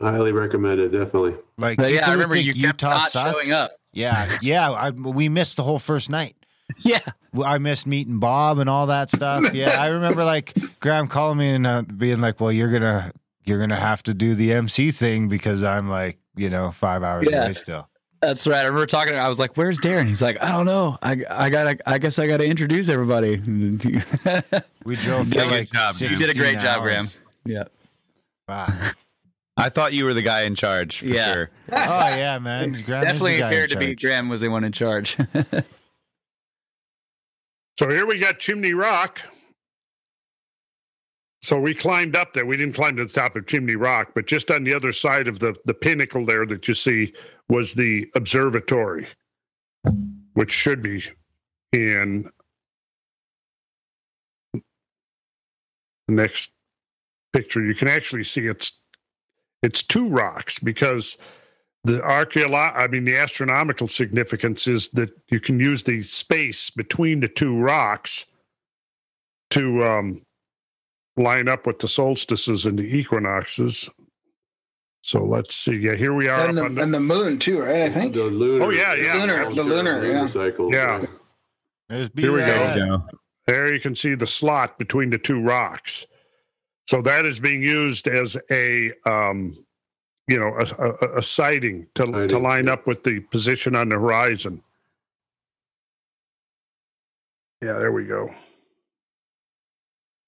Highly recommended, definitely. Like, But yeah, I remember think you kept Utah not sucks. showing up. Yeah, yeah. I, we missed the whole first night. Yeah. I missed meeting Bob and all that stuff. Yeah, I remember like Graham calling me and uh, being like, "Well, you're gonna you're gonna have to do the MC thing because I'm like, you know, five hours Yeah. away still." That's right. I remember talking. I was like, "Where's Darren?" He's like, "I don't know. I I gotta. I guess I gotta introduce everybody." We drove You did for like good job, you did a great 16 job, Graham. hours. Yeah. Wow. I thought you were the guy in charge for Yeah. sure. Oh yeah, man. Graham Definitely appeared to be charge. Graham was the one in charge. So here we got Chimney Rock. So we climbed up there. We didn't climb to the top of Chimney Rock, but just on the other side of the, the pinnacle there that you see was the observatory, which should be in the next picture. You can actually see it's it's two rocks because the archeolo- I mean the astronomical significance is that you can use the space between the two rocks to um, line up with the solstices and the equinoxes. So let's see. Yeah, here we are. and, the, the- and the moon too, right? I think. The lunar. Oh, yeah, yeah. Lunar- the lunar, yeah. cycle. Yeah. There's Here we B-Rad. go. there you can see the slot between the two rocks. So that is being used as a um, you know a, a, a sighting to to line yeah. up with the position on the horizon. Yeah, there we go.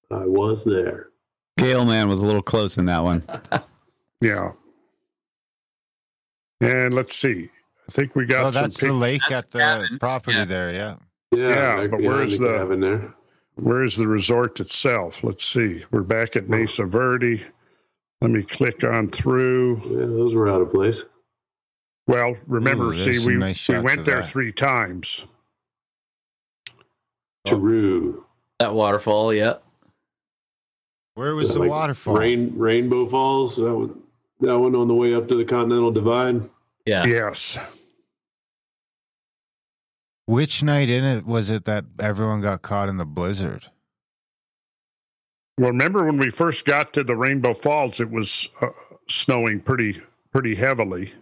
I was there. Gale man was a little close in that one. Yeah. And let's see. I think we got Oh, some that's the lake at the cabin. property Yeah. there. Yeah. Yeah, Yeah, but behind where's the- cabin there? Where's the resort itself? Let's see. We're back at Mesa Verde. Let me click on through. Yeah, those were out of place. Well, remember, Ooh, see, we, nice we went there that. three times. True. that waterfall. Yeah. Where was Yeah, the like waterfall? Rain, Rainbow Falls. That one, that one on the way up to the Continental Divide. Yeah. Yes. Which night in it was it that everyone got caught in the blizzard? Well, remember when we first got to the Rainbow Falls, it was uh, snowing pretty pretty heavily.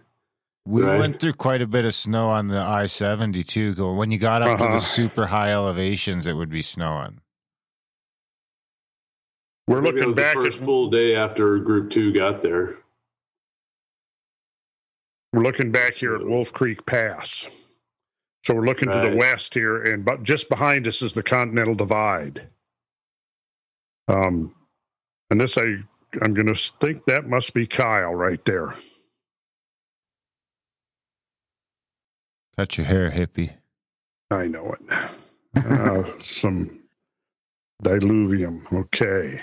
We Right. went through quite a bit of snow on the I seventy two. When you got up to Uh-huh. the super high elevations, it would be snowing. We're I think that looking was back the first at full day after Group Two got there. we're looking back here at Wolf Creek Pass. So we're looking to the west here, and but just behind us is the Continental Divide. Um, and this I I'm going to think that must be Kyle right there. Cut your hair, hippie. I know it. Uh, some diluvium. Okay.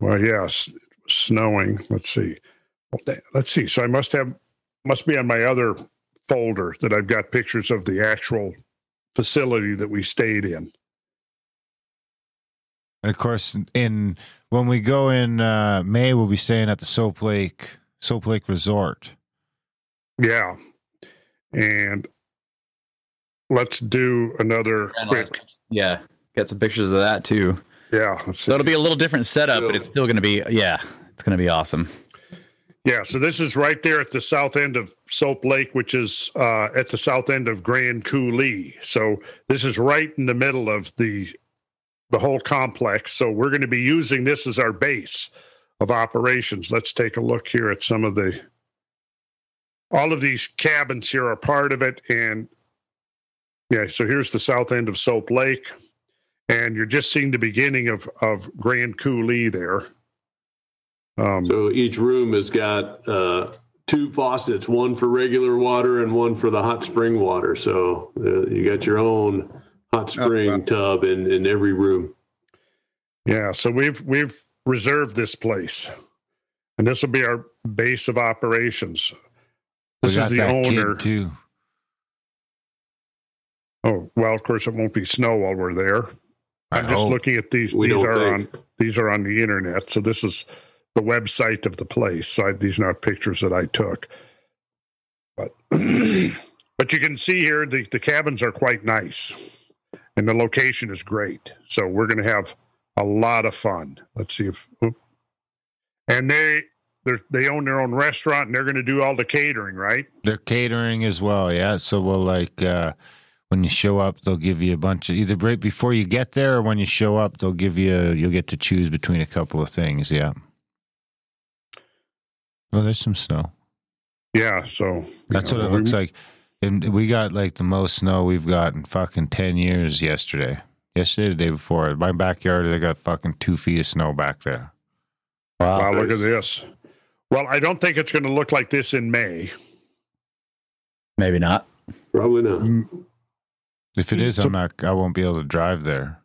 Well, yes, snowing. Let's see. Let's see. So I must have must be on my other folder that I've got pictures of the actual facility that we stayed in. And of course, in when we go in uh, May, we'll be staying at the Soap Lake Soap Lake Resort. Yeah. And let's do another quick. Yeah, got some pictures of that too. Yeah. So it'll be a little different setup, but it's still going to be yeah, it's going to be awesome. Yeah, so this is right there at the south end of Soap Lake, which is uh, at the south end of Grand Coulee. So this is right in the middle of the the whole complex. So we're going to be using this as our base of operations. Let's take a look here at some of the all of these cabins here are part of it, and yeah. So here's the south end of Soap Lake, and you're just seeing the beginning of of Grand Coulee there. Um, So each room has got uh, two faucets, one for regular water and one for the hot spring water. So uh, you got your own hot spring wow. tub in, in every room. Yeah, so we've we've reserved this place, and this will be our base of operations. This is the owner. too. Oh well, of course it won't be snow while we're there. I I'm just hope. looking at these. We these are think. on these are on the internet. So this is the website of the place. So I, these are not pictures that I took, but but you can see here the the cabins are quite nice, and the location is great. So we're going to have a lot of fun. Let's see if, and they they they own their own restaurant and they're going to do all the catering, right? They're catering as well, yeah. So we'll like uh when you show up, they'll give you a bunch of either right before you get there or when you show up, they'll give you you'll get to choose between a couple of things, yeah. Well, there's some snow. Yeah. So That's know, what it we- looks like. And we got like the most snow we've got in fucking ten years yesterday. Yesterday, the day before. My backyard, they got fucking two feet of snow back there. Wow, look at this. Well, I don't think it's going to look like this in May. Maybe not. Probably not. If it is, I'm not. I won't be able to drive there.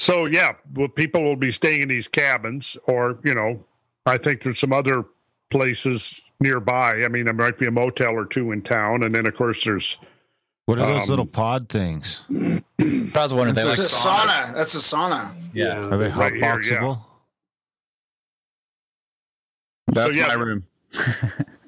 So yeah, well, people will be staying in these cabins, or you know, I think there's some other places nearby. I mean, there might be a motel or two in town, and then of course there's What are those Um, little pod things? I was wondering if they like That's a sauna. That's a sauna. Yeah. Are they Right hot here, yeah. boxable? That's yeah. my room.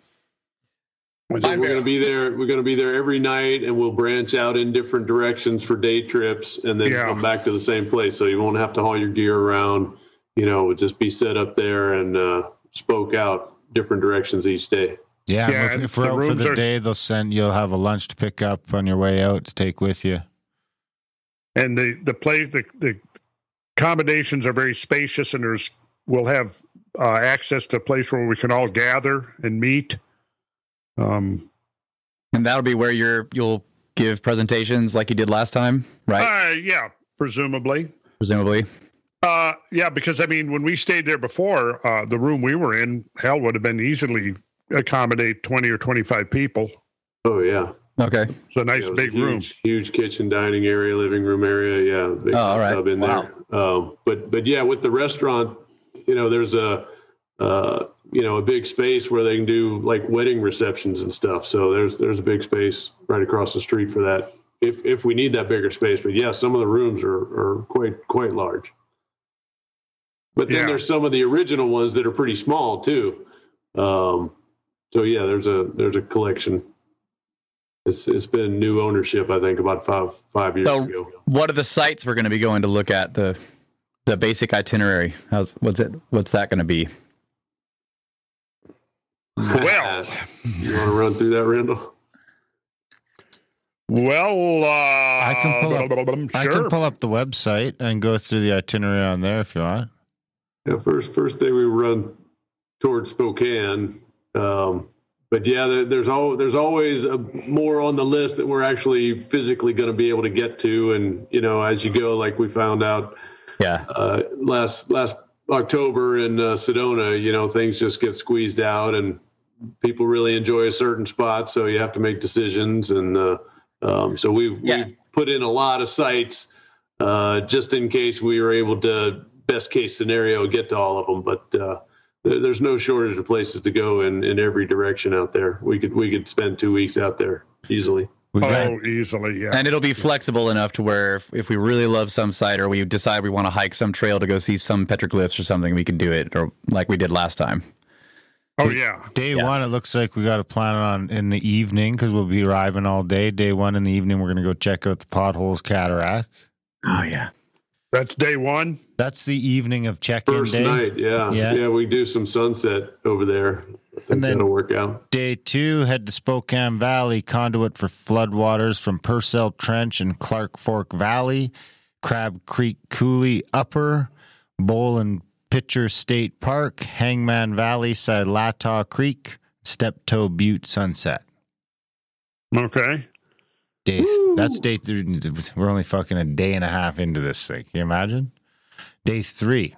So we're going to be there. We're going to be there every night, and we'll branch out in different directions for day trips, and then Yeah. come back to the same place. So you won't have to haul your gear around. You know, it'll just be set up there and uh, spoke out different directions each day. Yeah, Yeah, if, if we're out for the are- day, they'll send you'll have a lunch to pick up on your way out to take with you. and the the place the the accommodations are very spacious, and there's we'll have uh, access to a place where we can all gather and meet. Um, And that'll be where you're you'll give presentations like you did last time, right? uh, yeah, presumably. Presumably. Uh, yeah, because I mean, when we stayed there before, uh, the room we were in, hell, would have been easily accommodate twenty or twenty-five people. Oh yeah, Okay. So a nice Yeah, big a huge, room. huge kitchen, dining area, living room area. Yeah, big Oh, all right. tub in Wow. there. Um, but but yeah, with the restaurant, you know, there's a uh, you know a big space where they can do like wedding receptions and stuff. So there's there's a big space right across the street for that. If if we need that bigger space, but yeah, some of the rooms are are quite quite large. But then Yeah. there's some of the original ones that are pretty small too. Um, so yeah, there's a there's a collection. it's it's been new ownership. I think about five five years So- ago. What are the sites we're going to be going to look at? The the basic itinerary. How's what's it? What's that going to be? Well, you want to run through that, Randall? well, uh, I can pull up- I Sure. can pull up the website and go through the itinerary on there if you want. Yeah, first first day we run towards Spokane. Um, but yeah, there, there's all there's always a, more on the list that we're actually physically going to be able to get to, and you know, as you go, like we found out Yeah. uh, last last October in uh, Sedona, you know, things just get squeezed out, and people really enjoy a certain spot, so you have to make decisions, and uh, um, so we Yeah. we put in a lot of sites uh, just in case we were able to best case scenario get to all of them, but. Uh, there- there's no shortage of places to go in, in every direction out there. We could we could spend two weeks out there easily. We oh, got Oh, easily, yeah. And it'll be flexible enough to where if, if we really love some site or we decide we want to hike some trail to go see some petroglyphs or something, we can do it or like we did last time. oh, yeah. Day Yeah. one, it looks like we got to plan it on in the evening because we'll be arriving all day. Day one in the evening, we're going to go check out the potholes cataract. Oh yeah. That's day one. That's the evening of check-in First day. night, yeah, Yeah. yeah, We do some sunset over there. And then- that'll work out. Day two, head to Spokane Valley, conduit for floodwaters from Purcell Trench and Clark Fork Valley, Crab Creek Coulee Upper, Bowl and Pitcher State Park, Hangman Valley, Silataw Creek, Steptoe Butte Sunset. Okay. Day, that's day three. We're only fucking a day and a half into this thing. Can you imagine? Day three.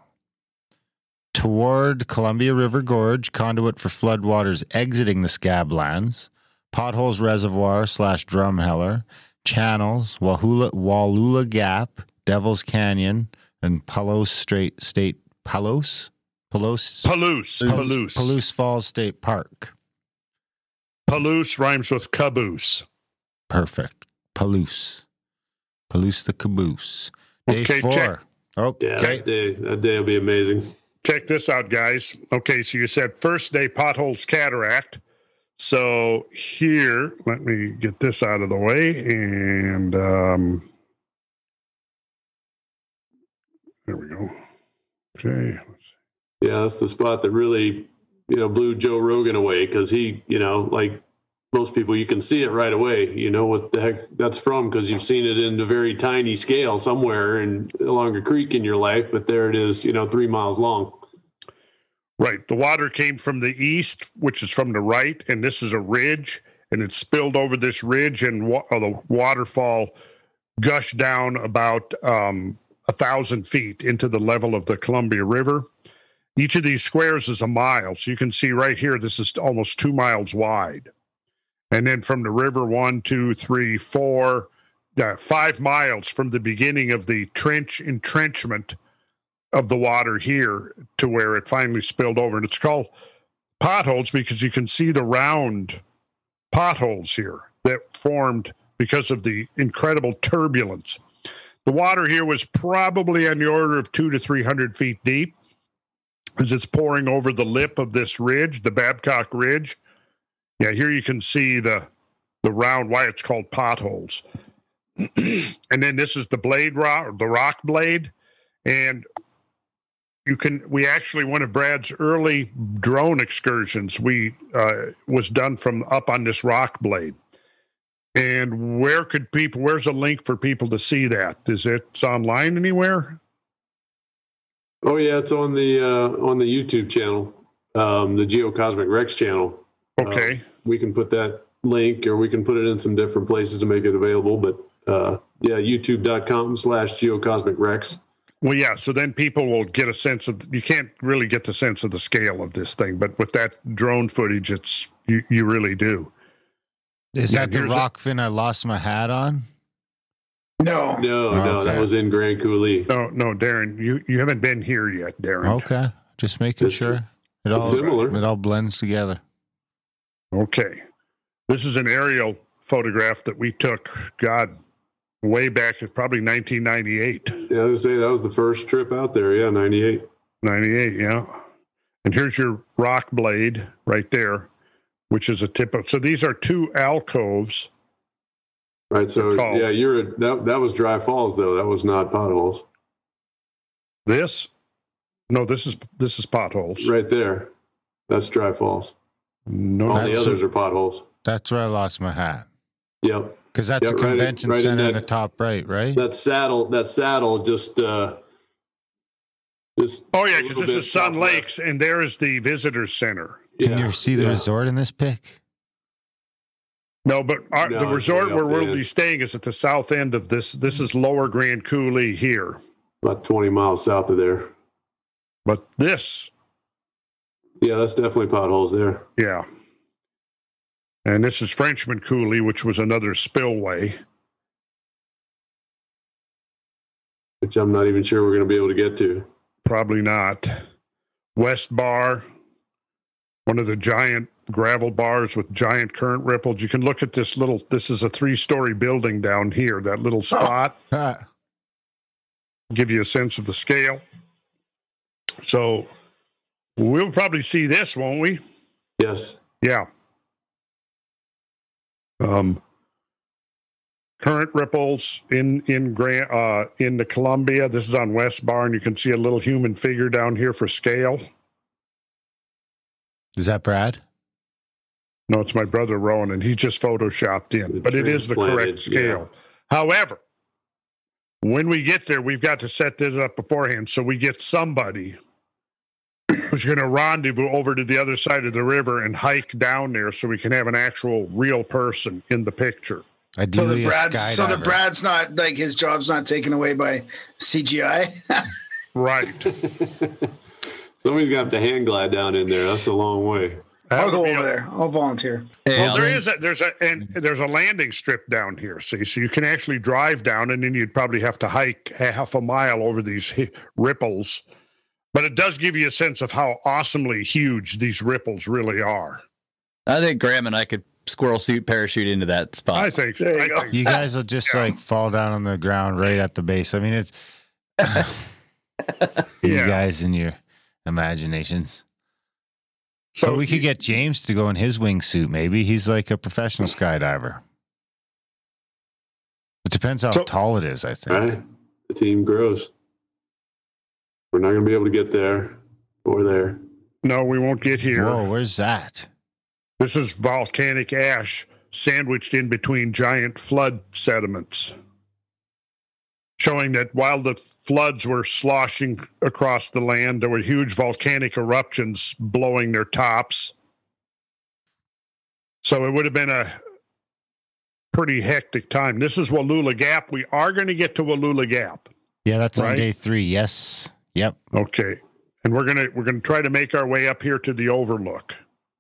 Toward Columbia River Gorge, conduit for floodwaters exiting the Scablands, Potholes Reservoir slash Drumheller, Channels, Wahula, Wallula Gap, Devil's Canyon, and Palos Straight State Palos? Palos? Palouse. Palouse. Palouse Falls State Park. Palouse rhymes with caboose. Perfect. Palouse. Palouse the caboose. Day Okay, four. check. Oh, Yeah, okay. that day that day will be amazing. Check this out, guys. Okay, so you said first day potholes cataract. So here, let me get this out of the way. And um, there we go. Okay. Yeah, that's the spot that really, you know, blew Joe Rogan away because he, you know, like most people, you can see it right away. You know what the heck that's from because you've seen it in a very tiny scale somewhere and along a creek in your life, but there it is, you know, three miles long. Right. The water came from the east, which is from the right, and this is a ridge, and it spilled over this ridge, and wa- uh, the waterfall gushed down about um, a thousand feet into the level of the Columbia River. Each of these squares is a mile, so you can see right here. This is almost two miles wide, and then from the river, one, two, three, four, uh, five miles from the beginning of the trench entrenchment of the water here to where it finally spilled over. And it's called potholes because you can see the round potholes here that formed because of the incredible turbulence. The water here was probably on the order of two to 300 feet deep as it's pouring over the lip of this ridge, the Babcock Ridge. Yeah, here you can see the the round why it's called potholes. and then this is the blade rock, the rock blade. And you can we actually one of brad's early drone excursions we uh, was done from up on this rock blade and where could people where's a link for people to see that is it online anywhere Oh yeah, it's on the uh, on the YouTube channel, um, the Geocosmic Rex channel. Okay We can put that link, or we can put it in some different places to make it available. But uh, yeah, YouTube.com slash Geocosmic Rex. well yeah so then people will get a sense of you can't really get the sense of the scale of this thing but with that drone footage it's you, you really do Is Yeah, that the here's a- rock fin I lost my hat on? No. No, no, that was in Grand Coulee. no no darren you you haven't been here yet darren Okay. Just making It's- sure. It all similar. It all blends together. Okay. This is an aerial photograph that we took, God, way back at probably 1998. Yeah, I was say that was the first trip out there. Yeah, '98. 98, yeah. And here's your rock blade right there, which is a tip of. So these are two alcoves Right. So yeah, you're that that was dry falls though. That was not potholes. This? No, this is this is potholes. Right there. That's dry falls. No, All the That's- others are potholes. That's where I lost my hat. Yep. Because that's Yeah, the right in- convention right center in that- the top right, right? That saddle that saddle just uh just Oh yeah, because this is Sun southwest. Lakes, and there is the visitor center. Can you see the yeah. resort in this pic? No, but our, No, the resort where we'll end. be staying is at the south end of this. This is Lower Grand Coulee here, About twenty miles south of there. but this, Yeah, that's definitely potholes there. yeah, and this is Frenchman Coulee, which was another spillway. Which I'm not even sure we're gonna be able to get to. Probably not. West Bar, one of the giant gravel bars with giant current ripples. You can look at this little. This is a three-story building down here. That little spot. Ah, give you a sense of the scale. So we'll probably see this, won't we? Yes. Yeah. Um, current ripples in in Grant uh, in the Columbia. This is on West Bar, and you can see a little human figure down here for scale. is that Brad? No, it's my brother Rowan, and he just photoshopped in, but it is the correct Transplanted, yeah. scale. However, when we get there, we've got to set this up beforehand so we get somebody who's going to rendezvous over to the other side of the river and hike down there so we can have an actual real person in the picture. So Ideally, the Brad's so the. Brad's not like his job's not taken away by CGI. Right. Somebody's gonna have to hand glide down in there. That's a long way. I'll go over a- there. I'll volunteer. Well, there is a there's a and there's a landing strip down here. See, so you can actually drive down, and then you'd probably have to hike half a mile over these hi- ripples. But it does give you a sense of how awesomely huge these ripples really are. I think Graham and I could squirrel suit parachute into that spot. I think. There you I go. You guys will just Yeah. like fall down on the ground right at the base. I mean, it's you Yeah. guys and your imaginations. So So we could get James to go in his wingsuit. Maybe he's like a professional skydiver. It depends how So- tall it is. I think. Right? The team grows. We're not gonna be able to get there or there. no, we won't get here. Whoa, where's that? This is volcanic ash sandwiched in between giant flood sediments, showing that while the floods were sloshing across the land, there were huge volcanic eruptions blowing their tops. So it would have been a pretty hectic time. This is Wallula Gap. We are going to get to Wallula Gap. Yeah, that's on day three. Yes. Yep. Okay. And we're going to we're going to try to make our way up here to the overlook.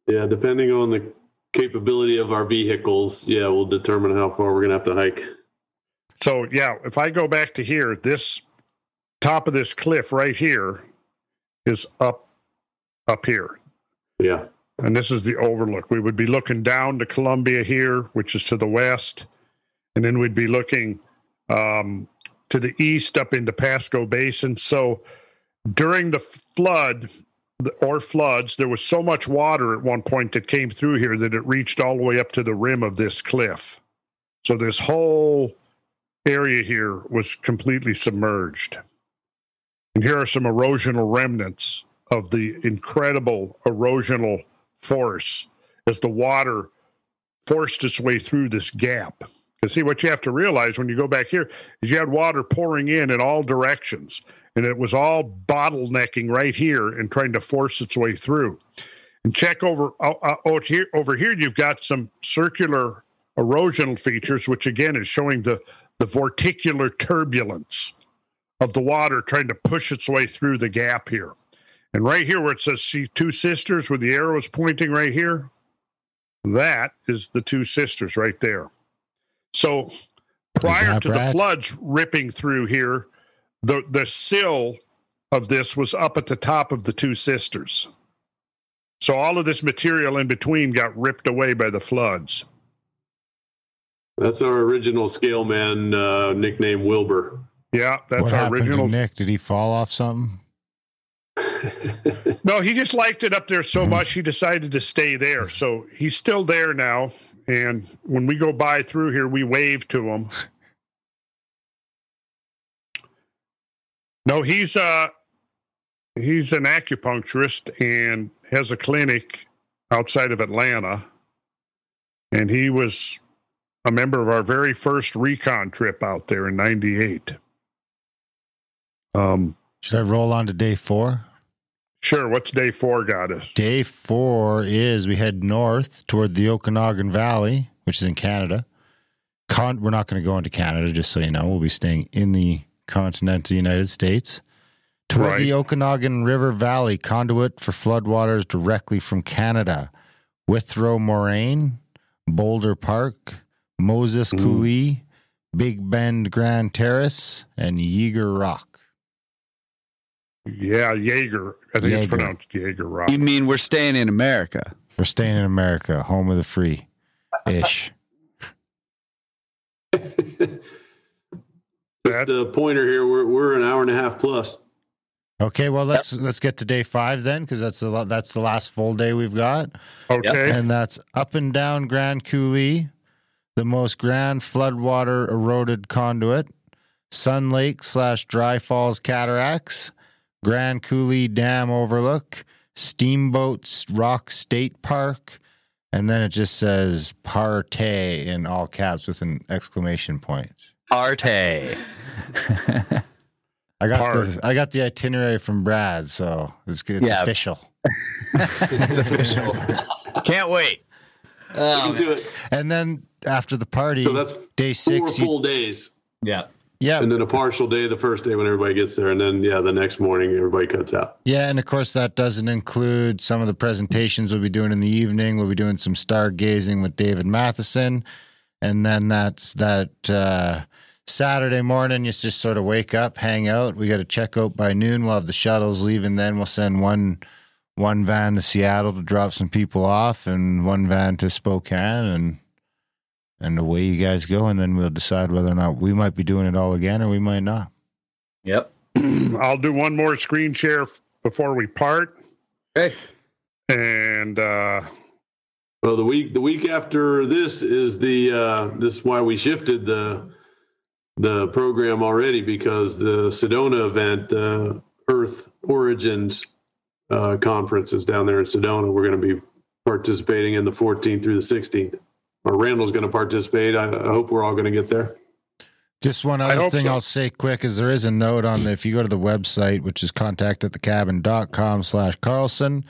Yeah, depending on the capability of our vehicles, yeah, we'll determine how far we're gonna have to hike. So yeah, if I go back to here, this top of this cliff right here is up up here. Yeah. And this is the overlook. We would be looking down to Columbia here, which is to the west, and then we'd be looking um, to the east up into Pasco Basin. So during the flood or floods, there was so much water at one point that came through here that it reached all the way up to the rim of this cliff. So this whole area here was completely submerged. And here are some erosional remnants of the incredible erosional force as the water forced its way through this gap. Because see, what you have to realize when you go back here is you had water pouring in in all directions, and it was all bottlenecking right here and trying to force its way through. And check over uh, uh, out here. Over here, you've got some circular erosional features, which again is showing the the vorticular turbulence of the water trying to push its way through the gap here. And right here, where it says see two sisters, where the arrow is pointing right here, that is the two sisters right there. So prior to the floods ripping through here, the, the sill of this was up at the top of the two sisters. So all of this material in between got ripped away by the floods. That's our original scale man uh, nickname Wilbur. Yeah, that's what our original. to Nick? Did he fall off something? No, he just liked it up there so much he decided to stay there. So he's still there now, and when we go by through here, we wave to him. No, he's uh he's an acupuncturist and has a clinic outside of Atlanta. And he was a member of our very first recon trip out there in 98. Um Should I roll on to day four? sure, what's day 4 got us? Day four is we head north toward the Okanagan Valley, which is in Canada. Con- we're not going to go into Canada, just so you know. We'll be staying in the continental United States. Toward Right. the Okanagan River Valley, conduit for floodwaters directly from Canada. Withrow Moraine, Boulder Park, Moses Mm. Coulee, Big Bend Grand Terrace, and Yeager Rock. Yeah, Jaeger. I think it's pronounced Jaeger Rock. You mean we're staying in America? We're staying in America, home of the free ish. Just a pointer here. We're we're an hour and a half plus. Okay, well let's let's get to day five then, because that's the that's the last full day we've got, Okay. and that's up and down Grand Coulee, the most grand floodwater eroded conduit, Sun Lake slash Dry Falls cataracts, Grand Coulee Dam overlook, Steamboats Rock State Park, and then it just says Partay in all caps with an exclamation point. Arte. I got the I got the itinerary from Brad, so it's it's Yeah. official. It's official. Can't wait. We can do it. And then after the party, So that's day four six. you- full days, Yeah. yeah, and then a partial day the first day when everybody gets there, and then yeah, the next morning everybody cuts out. yeah, and of course that doesn't include some of the presentations we'll be doing in the evening. We'll be doing some stargazing with David Mathisen, and then that's that uh, Saturday morning. You just sort of wake up, hang out. We got to check out by noon. We'll have the shuttles leaving. Then we'll send one one van to Seattle to drop some people off, and one van to Spokane, and and away you guys go. And then we'll decide whether or not we might be doing it all again, or we might not. Yep. I'll do one more screen share before we part. Okay. And uh, Well, the week the week after this is the uh, this is why we shifted the the program already because the Sedona event, the Earth Origins uh, conference, is down there in Sedona. We're going to be participating in the 14th through the 16th. Or Randall's going to participate. I, I hope we're all going to get there. Just one I other hope thing so. I'll say quick is there is a note on the, if you go to the website, which is contact at thecabin.com slash Carlson,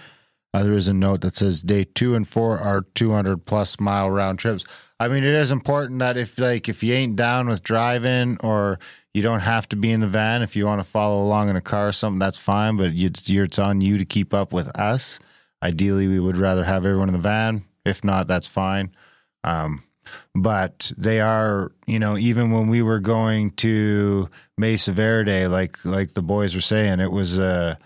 uh, there is a note that says day two and four are 200 plus mile round trips. I mean, it is important that if like, if you ain't down with driving or you don't have to be in the van, if you want to follow along in a car or something, that's fine, but it's, it's on you to keep up with us. Ideally, we would rather have everyone in the van. If not, that's fine. Um, but they are, you know, even when we were going to Mesa Verde, like like the boys were saying, it was uh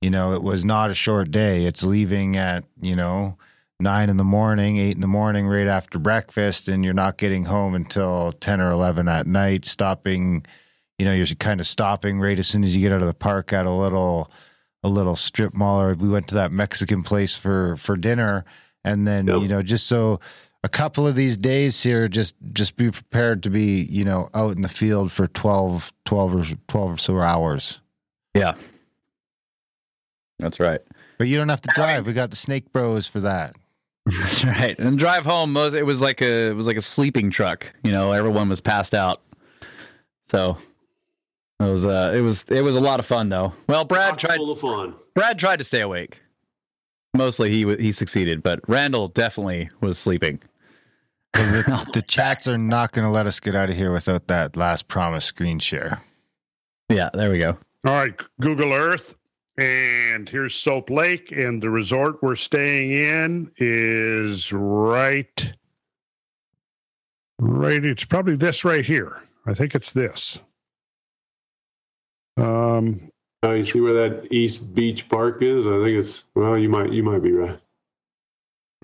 you know, it was not a short day. It's leaving at, you know, nine in the morning, eight in the morning, right after breakfast, and you're not getting home until ten or eleven at night, stopping, you know, you're kind of stopping right as soon as you get out of the park at a little a little strip mall or we went to that Mexican place for for dinner and then, Yep. you know, just so a couple of these days here just just be prepared to be you know out in the field for 12 12 or 12 or so hours Yeah. That's right. but you don't have to drive we got the snake bros for that That's right. And drive home was it was like a it was like a sleeping truck. You know, everyone was passed out. So it was uh it was it was a lot of fun though. Well, Brad tried full of fun. Brad tried to stay awake. Mostly he he succeeded, but Randall definitely was sleeping. the, the chats are not going to let us get out of here without that last promise screen share Yeah, there we go. all right, Google Earth. And here's Soap Lake. And the resort we're staying in is right. Right. It's probably this right here. I think it's this. Um, Oh, you see where that East Beach Park is? I think it's well. You might you might be right.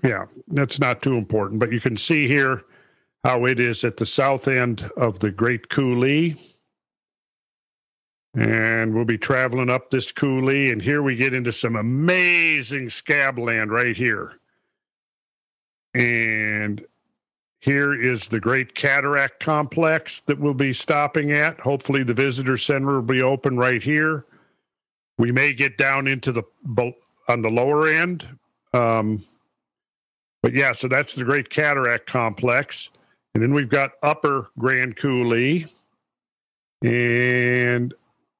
Yeah, that's not too important, but you can see here how it is at the south end of the Great Coulee. And we'll be traveling up this coulee, and here we get into some amazing scab land right here. And here is the Great Cataract Complex that we'll be stopping at. Hopefully, the visitor center will be open right here. We may get down into the on the lower end, um, but yeah. So that's the Great Cataract Complex, and then we've got Upper Grand Coulee, and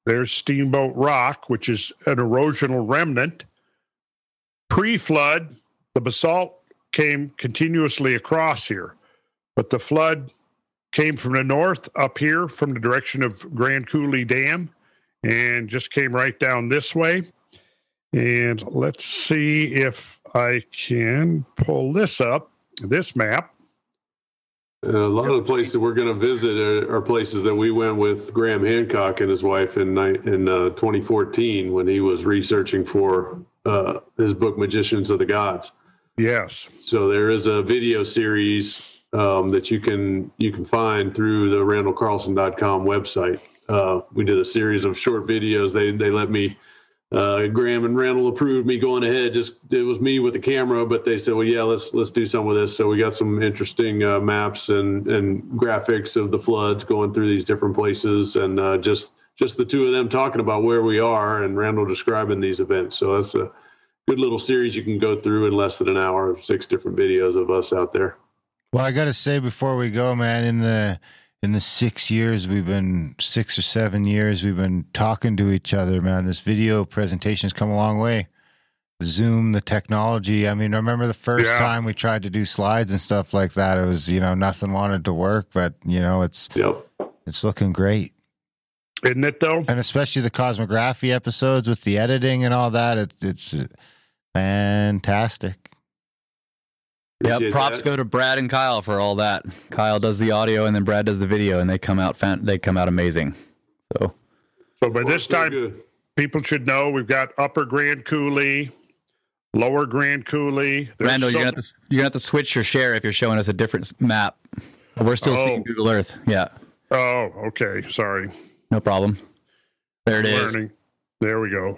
there's Steamboat Rock, which is an erosional remnant. Pre-flood, the basalt came continuously across here. But the flood came from the north up here from the direction of Grand Coulee Dam and just came right down this way. And let's see if I can pull this up, this map. Uh, a lot of the places we're going to visit are, are places that we went with Graham Hancock and his wife in in uh, 2014 when he was researching for uh, his book Magicians of the Gods. Yes. So there is a video series um, that you can you can find through the RandallCarlson.com website. Uh, we did a series of short videos. They they let me. Uh, Graham and Randall approved me going ahead. Just it was me with the camera, but they said, "Well, yeah, let's let's do some of this." So we got some interesting uh, maps and and graphics of the floods going through these different places, and uh, just just the two of them talking about where we are, and Randall describing these events. So that's a good little series you can go through in less than an hour. of Six different videos of us out there. Well, I got to say before we go, man, in the in the six years we've been six or seven years we've been talking to each other, man. This video presentation has come a long way. Zoom, the technology. I mean, I remember the first Yeah. time we tried to do slides and stuff like that. It was, you know, nothing wanted to work, but you know, it's Yep. it's looking great. Isn't it though? And especially the Kosmographia episodes with the editing and all that. It, it's uh, fantastic. Yep, props that. go to Brad and Kyle for all that. Kyle does the audio and then Brad does the video, and they come out fan- they come out amazing. So So by this time, good. people should know we've got Upper Grand Coulee, Lower Grand Coulee. There's Randall, so- you're gonna have to you're gonna have to switch your share if you're showing us a different map. We're still Oh. seeing Google Earth. Yeah, Oh, okay. Sorry. no problem. There it is. Learning. There we go.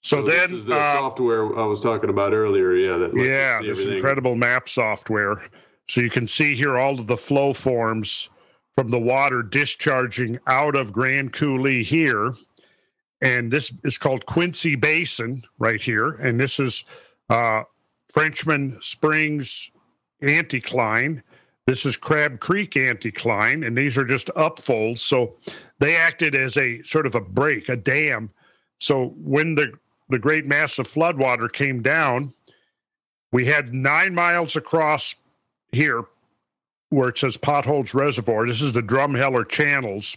So, this then, is the uh, software I was talking about earlier. Yeah, that yeah, this everything. incredible map software. So you can see here all of the flow forms from the water discharging out of Grand Coulee here. And this is called Quincy Basin right here. And this is uh, Frenchman Springs anticline. This is Crab Creek anticline. And these are just upfolds. So they acted as a sort of a break, a dam. So when the, the great mass of floodwater came down, we had nine miles across here where it says Potholes Reservoir. This is the Drumheller Channels.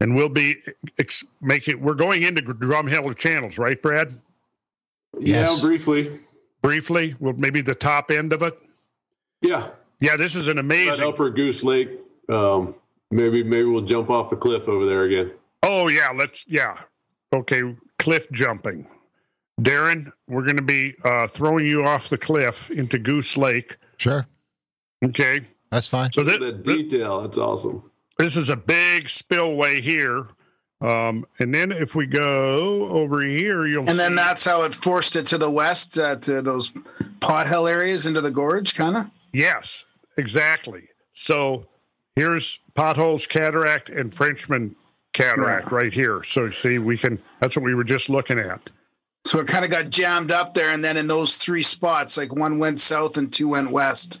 And we'll be ex- making, we're going into Drumheller Channels, right, Brad? Yeah, Yes. briefly. Briefly, well, maybe the top end of it. Yeah, Yeah, this is an that amazing. upper Goose Lake. Um, maybe maybe we'll jump off the cliff over there again. Oh, yeah, let's, yeah. Okay, cliff jumping. Darren, we're going to be uh, throwing you off the cliff into Goose Lake. Sure. Okay. That's fine. So Look thi- that thi- detail. That's awesome. this is a big spillway here. Um, and then if we go over here, you'll And then that's how it forced it to the west, uh, to those pothole areas into the gorge, kind of. yes, exactly. So here's potholes, cataract, and Frenchman cataract Yeah. right here. So see, we can. That's what we were just looking at. So it kind of got jammed up there, and then in those three spots, like one went south and two went west.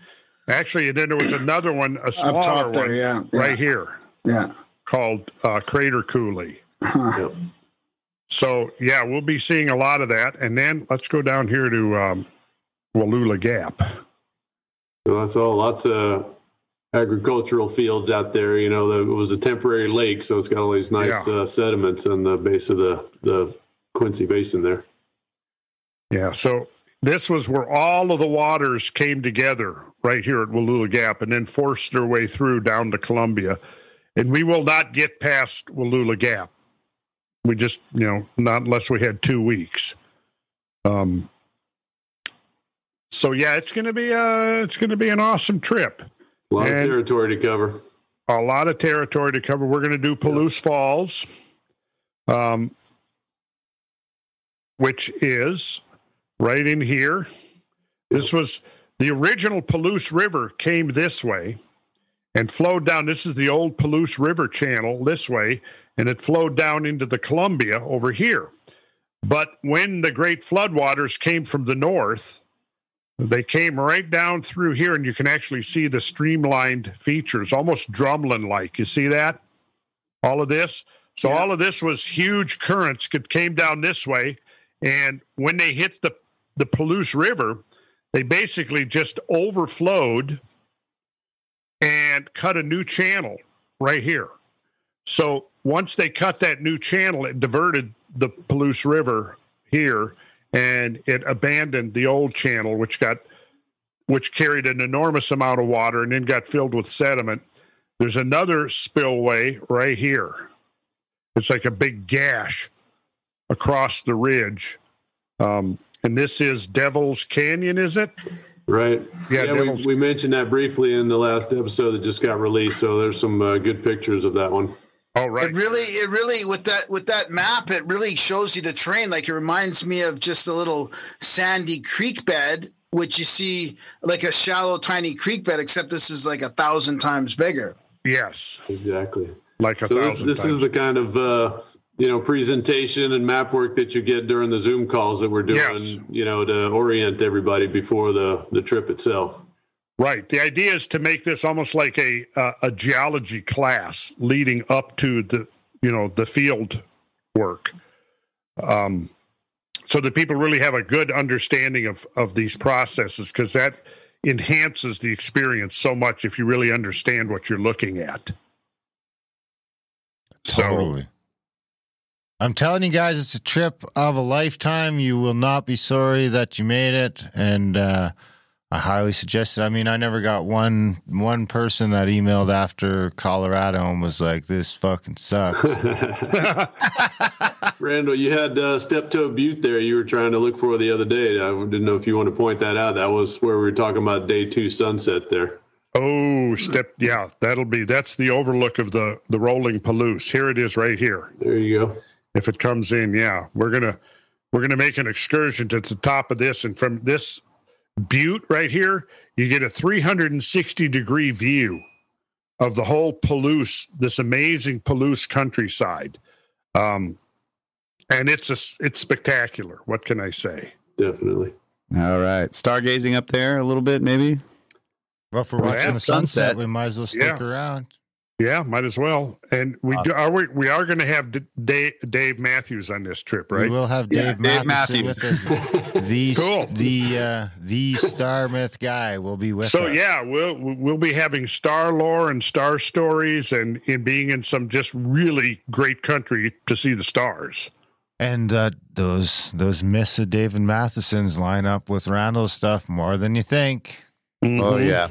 Actually, and then there was another one, a smaller Up top there, one, yeah, right yeah. here, Yeah. called uh, Crater Coulee. Yep. So yeah, we'll be seeing a lot of that. And then let's go down here to um, Wallula Gap. So that's all. Lots of agricultural fields out there. You know, the, it was a temporary lake, so it's got all these nice Yeah. uh, sediments on the base of the the Quincy Basin there. Yeah. So this was where all of the waters came together right here at Wallula Gap and then forced their way through down to Columbia. And we will not get past Wallula Gap. We just, you know, not unless we had two weeks. Um, so yeah, it's gonna be a it's gonna be an awesome trip. A lot And- of territory to cover. a lot of territory to cover. We're going to do Palouse Falls, um, which is right in here. This was the original Palouse River came this way and flowed down. This is the old Palouse River channel this way, and it flowed down into the Columbia over here. But when the great floodwaters came from the north, they came right down through here, and you can actually see the streamlined features, almost drumlin like. You see that? All of this. So Yeah. all of this was huge currents that came down this way, and when they hit the the Palouse River, they basically just overflowed and cut a new channel right here. So once they cut that new channel, it diverted the Palouse River here and it abandoned the old channel, which got which carried an enormous amount of water and then got filled with sediment. There's another spillway right here. It's like a big gash across the ridge. Um, and this is Devil's Canyon, is it? Right. Yeah, Yeah, we, we mentioned that briefly in the last episode that just got released. So there's some uh, good pictures of that one. Oh, right. It really, it really with that with that map, it really shows you the terrain. Like it reminds me of just a little sandy creek bed, which you see like a shallow, tiny creek bed, except this is like a thousand times bigger. Yes, Exactly. like a So this, thousand this times. is the kind of uh, you know presentation and map work that you get during the Zoom calls that we're doing. Yes. You know to orient everybody before the the trip itself. Right. The idea is to make this almost like a uh, a geology class leading up to the you know the field work, um, so that people really have a good understanding of of these processes because that enhances the experience so much if you really understand what you're looking at. So Totally. I'm telling you guys, it's a trip of a lifetime. You will not be sorry that you made it, and uh, I highly suggest it. I mean, I never got one one person that emailed after Colorado and was like, "This fucking sucks." Randall, you had uh, Steptoe Butte there. You were trying to look for the other day. I didn't know if you want to point that out. That was where we were talking about day two sunset there. oh, step yeah, that'll be that's the overlook of the the rolling Palouse. Here it is, right here. There you go. If it comes in yeah we're gonna we're gonna make an excursion to the top of this and from this butte right here you get a 360 degree view of the whole Palouse, this amazing Palouse countryside um and it's a it's spectacular what can i say Definitely. All right. Stargazing up there a little bit, maybe. well, for Well, watching yeah, the sunset, sunset. we might as well stick Yeah. around. Yeah might as well and we do, are we, we are going to have D- dave, dave matthews on this trip right? We will have Yeah, Dave, Dave Matthews. with us. The Cool. the uh, the Star Myth guy will be with so us. So yeah we'll we'll be having star lore and star stories and in being in some just really great country to see the stars And uh, those those myths of David Mathisen's line up with Randall's stuff more than you think. Oh Mhm. yeah.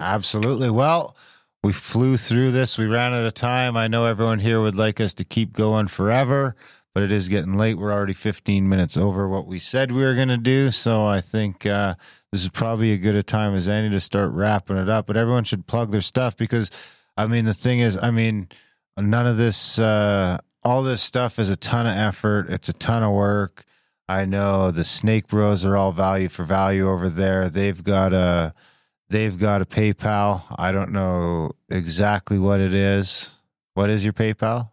Absolutely. Well, we flew through this. We ran out of time. I know everyone here would like us to keep going forever, but it is getting late. We're already 15 minutes over what we said we were going to do. So I think uh, this is probably a good a time as any to start wrapping it up. But everyone should plug their stuff because, I mean, the thing is, I mean, none of this, uh, all this stuff is a ton of effort. It's a ton of work. I know the Snake Bros are all value for value over there. They've got a they've got a PayPal. I don't know exactly what it is. What is your PayPal?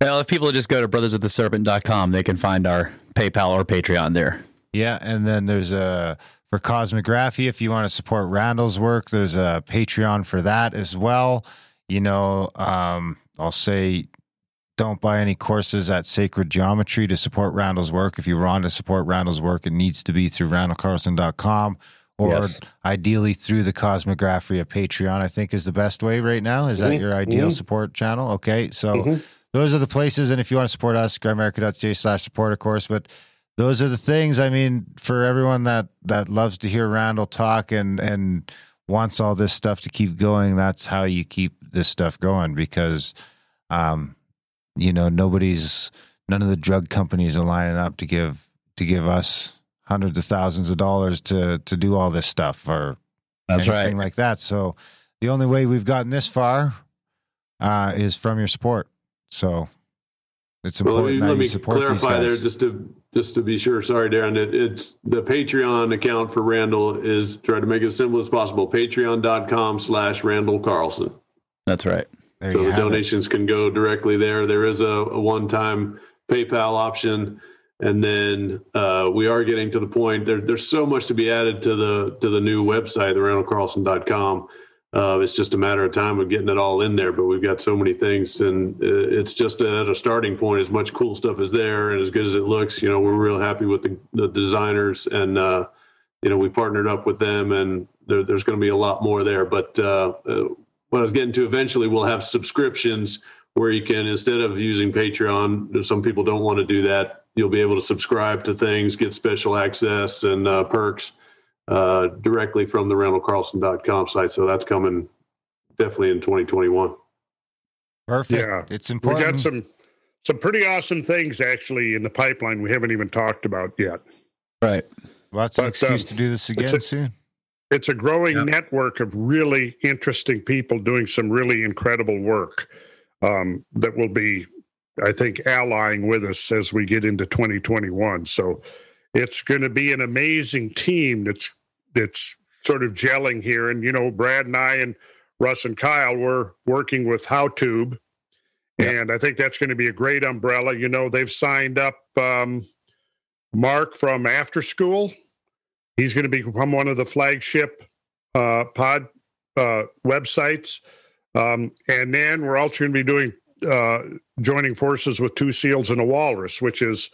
Well, if people just go to brothersoftheserpent.com, they can find our PayPal or Patreon there. Yeah, and then there's a for Kosmographia. If you want to support Randall's work, there's a Patreon for that as well. You know, um, I'll say don't buy any courses at Sacred Geometry to support Randall's work. If you want to support Randall's work, it needs to be through randallcarlson.com or Yes. ideally through the Kosmographia Patreon, I think is the best way right now. Is that Mhm, your ideal mhm. support channel? Okay. So Mhm. those are the places. And if you want to support us, grimerica.ca slash support, of course. But those are the things. I mean, for everyone that that loves to hear Randall talk and and wants all this stuff to keep going, that's how you keep this stuff going because um, you know, nobody's none of the drug companies are lining up to give to give us hundreds of thousands of dollars to to do all this stuff or That's anything right. like that. So the only way we've gotten this far uh, is from your support. So it's Well, let important me, that let you me support these clarify there guys. just to just to be sure, sorry, Darren, it, it's the Patreon account for Randall is try to make it as simple as possible. Patreon.com slash Randall Carlson. That's right. There so the have it. donations can go directly there. There is a, a one-time PayPal option, and then uh, we are getting to the point. There, there's so much to be added to the to the new website, the RandallCarlson.com. Uh, it's just a matter of time of getting it all in there. But we've got so many things, and uh, it's just at a starting point. As much cool stuff is there, and as good as it looks, you know, we're real happy with the, the designers, and uh, you know, we partnered up with them, and there, there's going to be a lot more there. But uh, uh, what I was getting to eventually, we'll have subscriptions where you can, instead of using Patreon, some people don't want to do that, you'll be able to subscribe to things, get special access and uh, perks uh, directly from the randallcarlson.com site. So that's coming definitely in 2021. Perfect. Yeah. It's important. We important. got some some pretty awesome things actually in the pipeline we haven't even talked about yet. Right. Lots of but, excuse um, to do this it's again a- soon. It's a growing Yeah. network of really interesting people doing some really incredible work um, that will be, I think, allying with us as we get into 2021. So it's going to be an amazing team that's that's sort of gelling here. And you know, Brad and I and Russ and Kyle were working with HowTube, and I think that's going to be a great umbrella. You know, they've signed up um, Mark from After Skool. He's going to become one of the flagship uh, pod uh, websites. Um, and then we're also going to be doing uh, joining forces with Two Seals and a Walrus, which is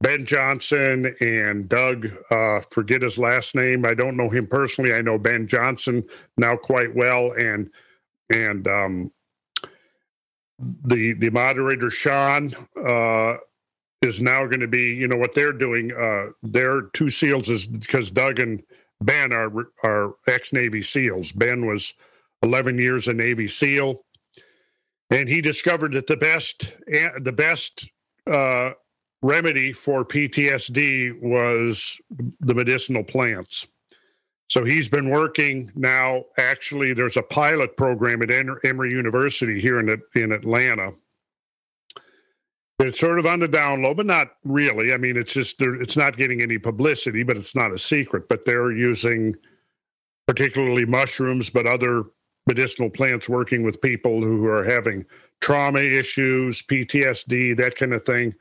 Ben Johnson and Doug. Uh, forget his last name. I don't know him personally. I know Ben Johnson now quite well, and and um, the the moderator Sean uh, is now going to be. You know what they're doing. Uh, their Two Seals is because Doug and Ben are are ex Navy SEALs. Ben was 11 years a Navy SEAL, and he discovered that the best the best uh, remedy for PTSD was the medicinal plants. So he's been working now. Actually, there's a pilot program at Emory University here in in Atlanta. It's sort of on the down low, but not really. I mean, it's just it's not getting any publicity, but it's not a secret. But they're using particularly mushrooms, but other medicinal plants working with people who are having trauma issues, PTSD, that kind of thing.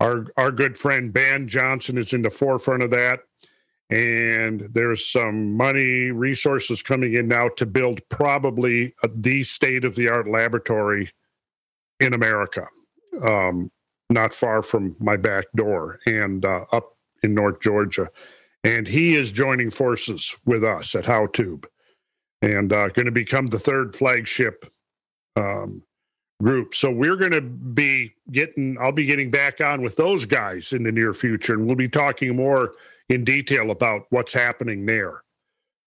Our our good friend Ben Johnson is in the forefront of that. And there's some money, resources coming in now to build probably a, the state of the art laboratory in America, um, not far from my back door and uh, up in North Georgia. And he is joining forces with us at HowTube and uh, going to become the third flagship um, group. So we're going to be getting, I'll be getting back on with those guys in the near future, and we'll be talking more in detail about what's happening there.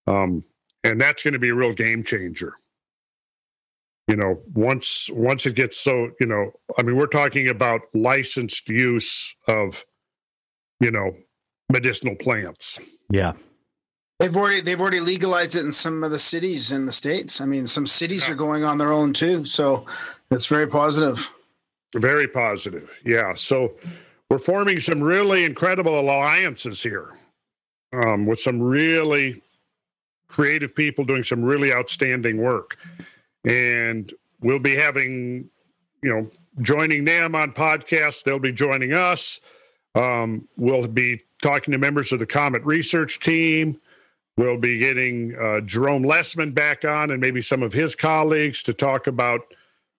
Um, and that's going to be a real game changer. You know, once once it gets so, you know, I mean, we're talking about licensed use of, you know, medicinal plants. Yeah. They've already they've already legalized it in some of the cities in the states. I mean, some cities are going on their own too. So it's very positive. Very positive. Yeah. So we're forming some really incredible alliances here um, with some really creative people doing some really outstanding work. And we'll be having, you know, joining them on podcasts. They'll be joining us. Um, we'll be talking to members of the Comet research team. We'll be getting uh, Jerome Lesemann back on and maybe some of his colleagues to talk about,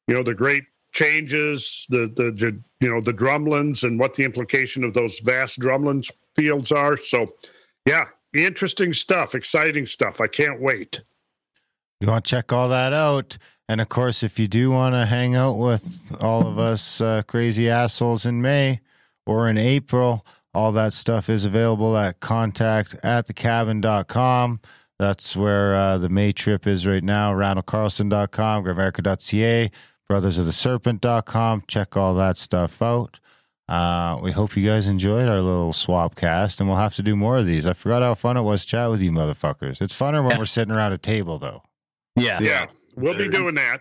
you know, the great changes, the the you know the drumlins and what the implication of those vast drumlins fields are. So, yeah, interesting stuff, exciting stuff. I can't wait. You want to check all that out. And of course, if you do want to hang out with all of us uh, crazy assholes in May or in April, all that stuff is available at contact at thecabin.com. That's where uh, the May trip is right now. RandallCarlson.com, Grimerica.ca, brothersoftheserpent.com. Check all that stuff out. Uh, we hope you guys enjoyed our little swap cast, and we'll have to do more of these. I forgot how fun it was to chat with you, motherfuckers. It's funner when we're sitting around a table, though. Yeah. Yeah, we'll be doing that.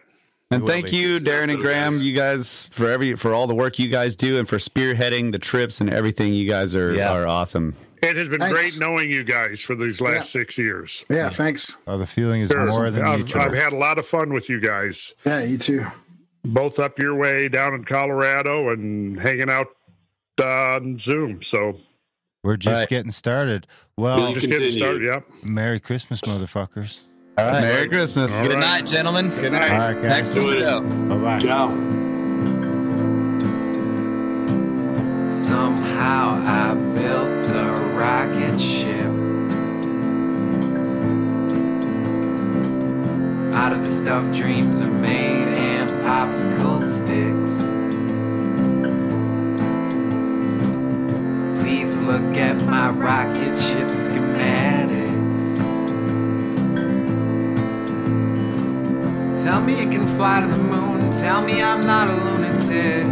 And thank you, Darren and Graham, you guys for every for all the work you guys do and for spearheading the trips and everything. You guys are Yeah. are awesome. It has been Thanks. great knowing you guys for these last six years. Yeah, thanks. Oh, the feeling is Sure. more than I've, mutual. I've had a lot of fun with you guys, Yeah, you too. both up your way down in Colorado and hanging out uh, on Zoom. So We're just Right. getting started. Will Well, you just getting started. Yep. Merry Christmas, motherfuckers. All right. Merry Christmas. All Good right. night, gentlemen. Good night. All right, guys. Next Do show. Bye bye. Ciao. Somehow I built a rocket ship out of the stuff dreams are made and popsicle sticks. Please look at my rocket ship schematics. Tell me you can fly to the moon. Tell me I'm not a lunatic.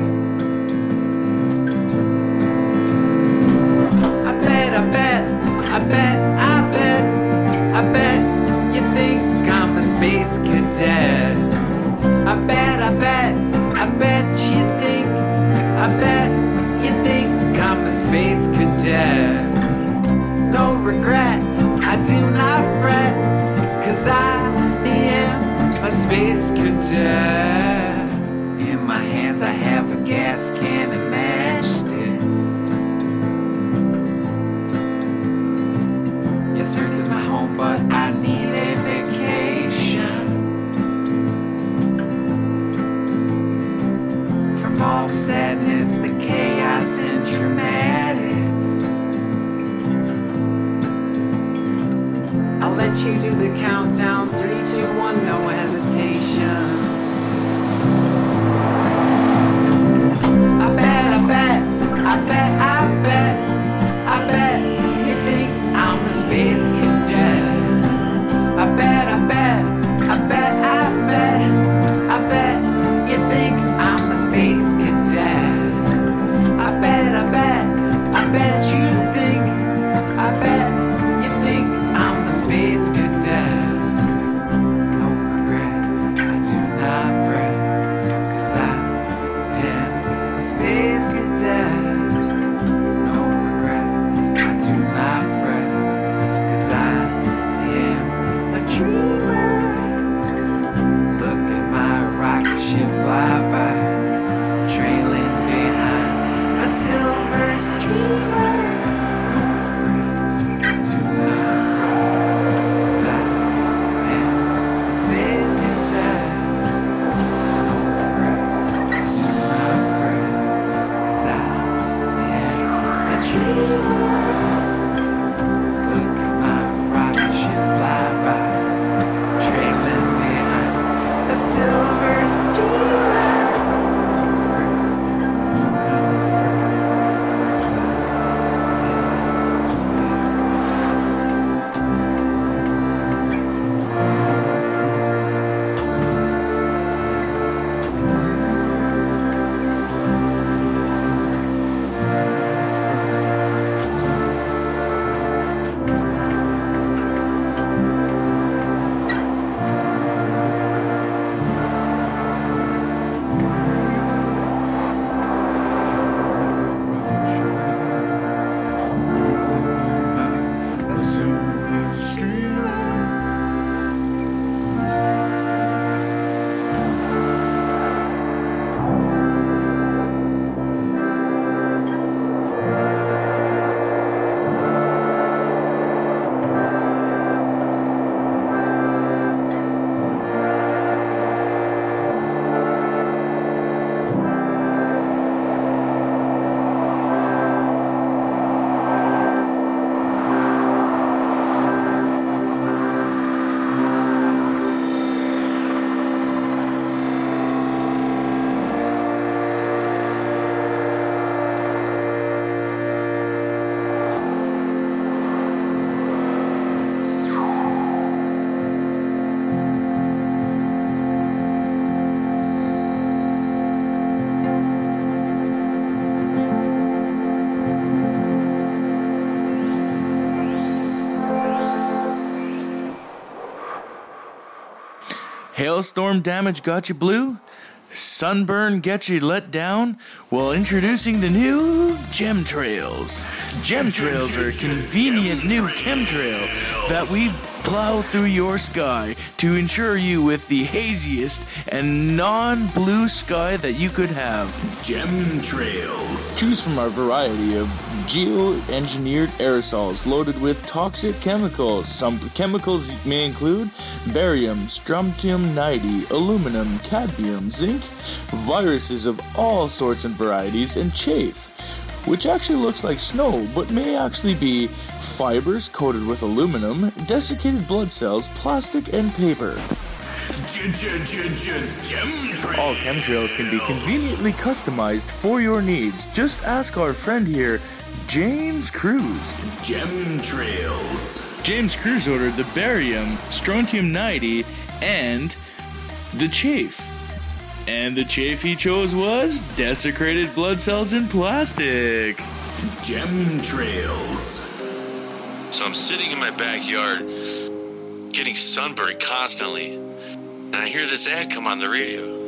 I bet, I bet, I bet, I bet, I bet you think I'm a space cadet. I bet, I bet, I bet you think, I bet you think I'm a space cadet. No regret, I do not fret, cause I space cadet. In my hands, I have a gas can and matchsticks. Yes, Earth is my home, but I need a vacation from all the sadness, the chaos, and dramatics. I'll let you do the countdown three, two, one, no hesitation. I bet, I bet, I bet, I Hailstorm damage got you blue? Sunburn get you let down? Well, introducing the new Gem Trails. Gem Trails are a convenient new chemtrail that we plow through your sky to ensure you with the haziest and non-blue sky that you could have. Gem Trails. Choose from our variety of geo-engineered aerosols loaded with toxic chemicals. Some chemicals may include barium, strontium-90, aluminum, cadmium, zinc, viruses of all sorts and varieties, and chafe which actually looks like snow, but may actually be fibers coated with aluminum, desiccated blood cells, plastic, and paper. All chemtrails can be conveniently customized for your needs. Just ask our friend here, James Cruz. Gem Trails. James Cruz ordered the barium, strontium 90, and the chafe. And the chafe he chose was desecrated blood cells in plastic. Gem trails. So I'm sitting in my backyard getting sunburned constantly. And I hear this ad come on the radio.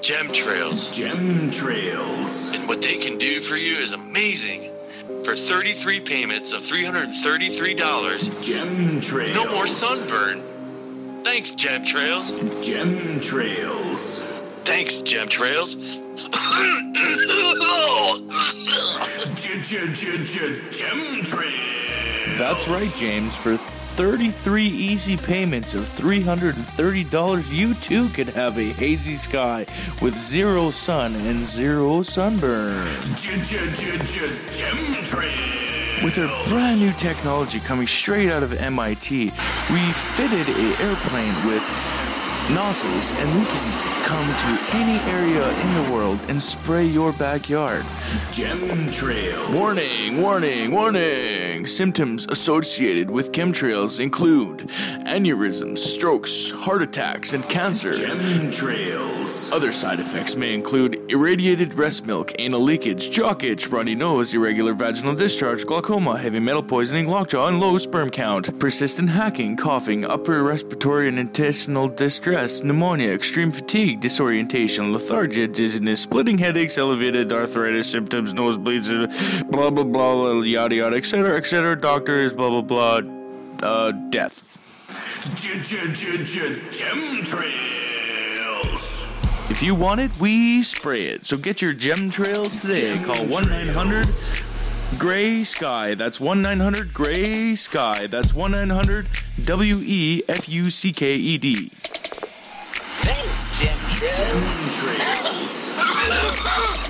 Gem Trails. Gem trails. And what they can do for you is amazing. For 33 payments of $333, Gem trails. no more sunburn. Thanks, Gem Trails. Gem trails. Thanks, Gem Trails. Gem trails. That's right, James. For 33 easy payments of $330, you too could have a hazy sky with zero sun and zero sunburn. With our brand new technology coming straight out of MIT, we fitted a airplane with nozzles and we can come to any area in the world and spray your backyard. Chemtrails. Warning, warning, warning. Symptoms associated with chemtrails include aneurysms, strokes, heart attacks, and cancer. Chemtrails. Other side effects may include irradiated breast milk, anal leakage, jock itch, runny nose, irregular vaginal discharge, glaucoma, heavy metal poisoning, lockjaw, and low sperm count, persistent hacking, coughing, upper respiratory and intestinal distress, pneumonia, extreme fatigue, disorientation, lethargia, dizziness, splitting headaches, elevated arthritis symptoms, nosebleeds, blah blah blah, yada yada, etc., etc. Doctors, blah blah blah, uh, death. Chemtrails. If you want it, we spray it. So get your gem trails today. Call 1 900 Gray Sky. That's 1 900 Gray Sky. That's 1 900 W E F U C K E D. Thanks, Jim Trails.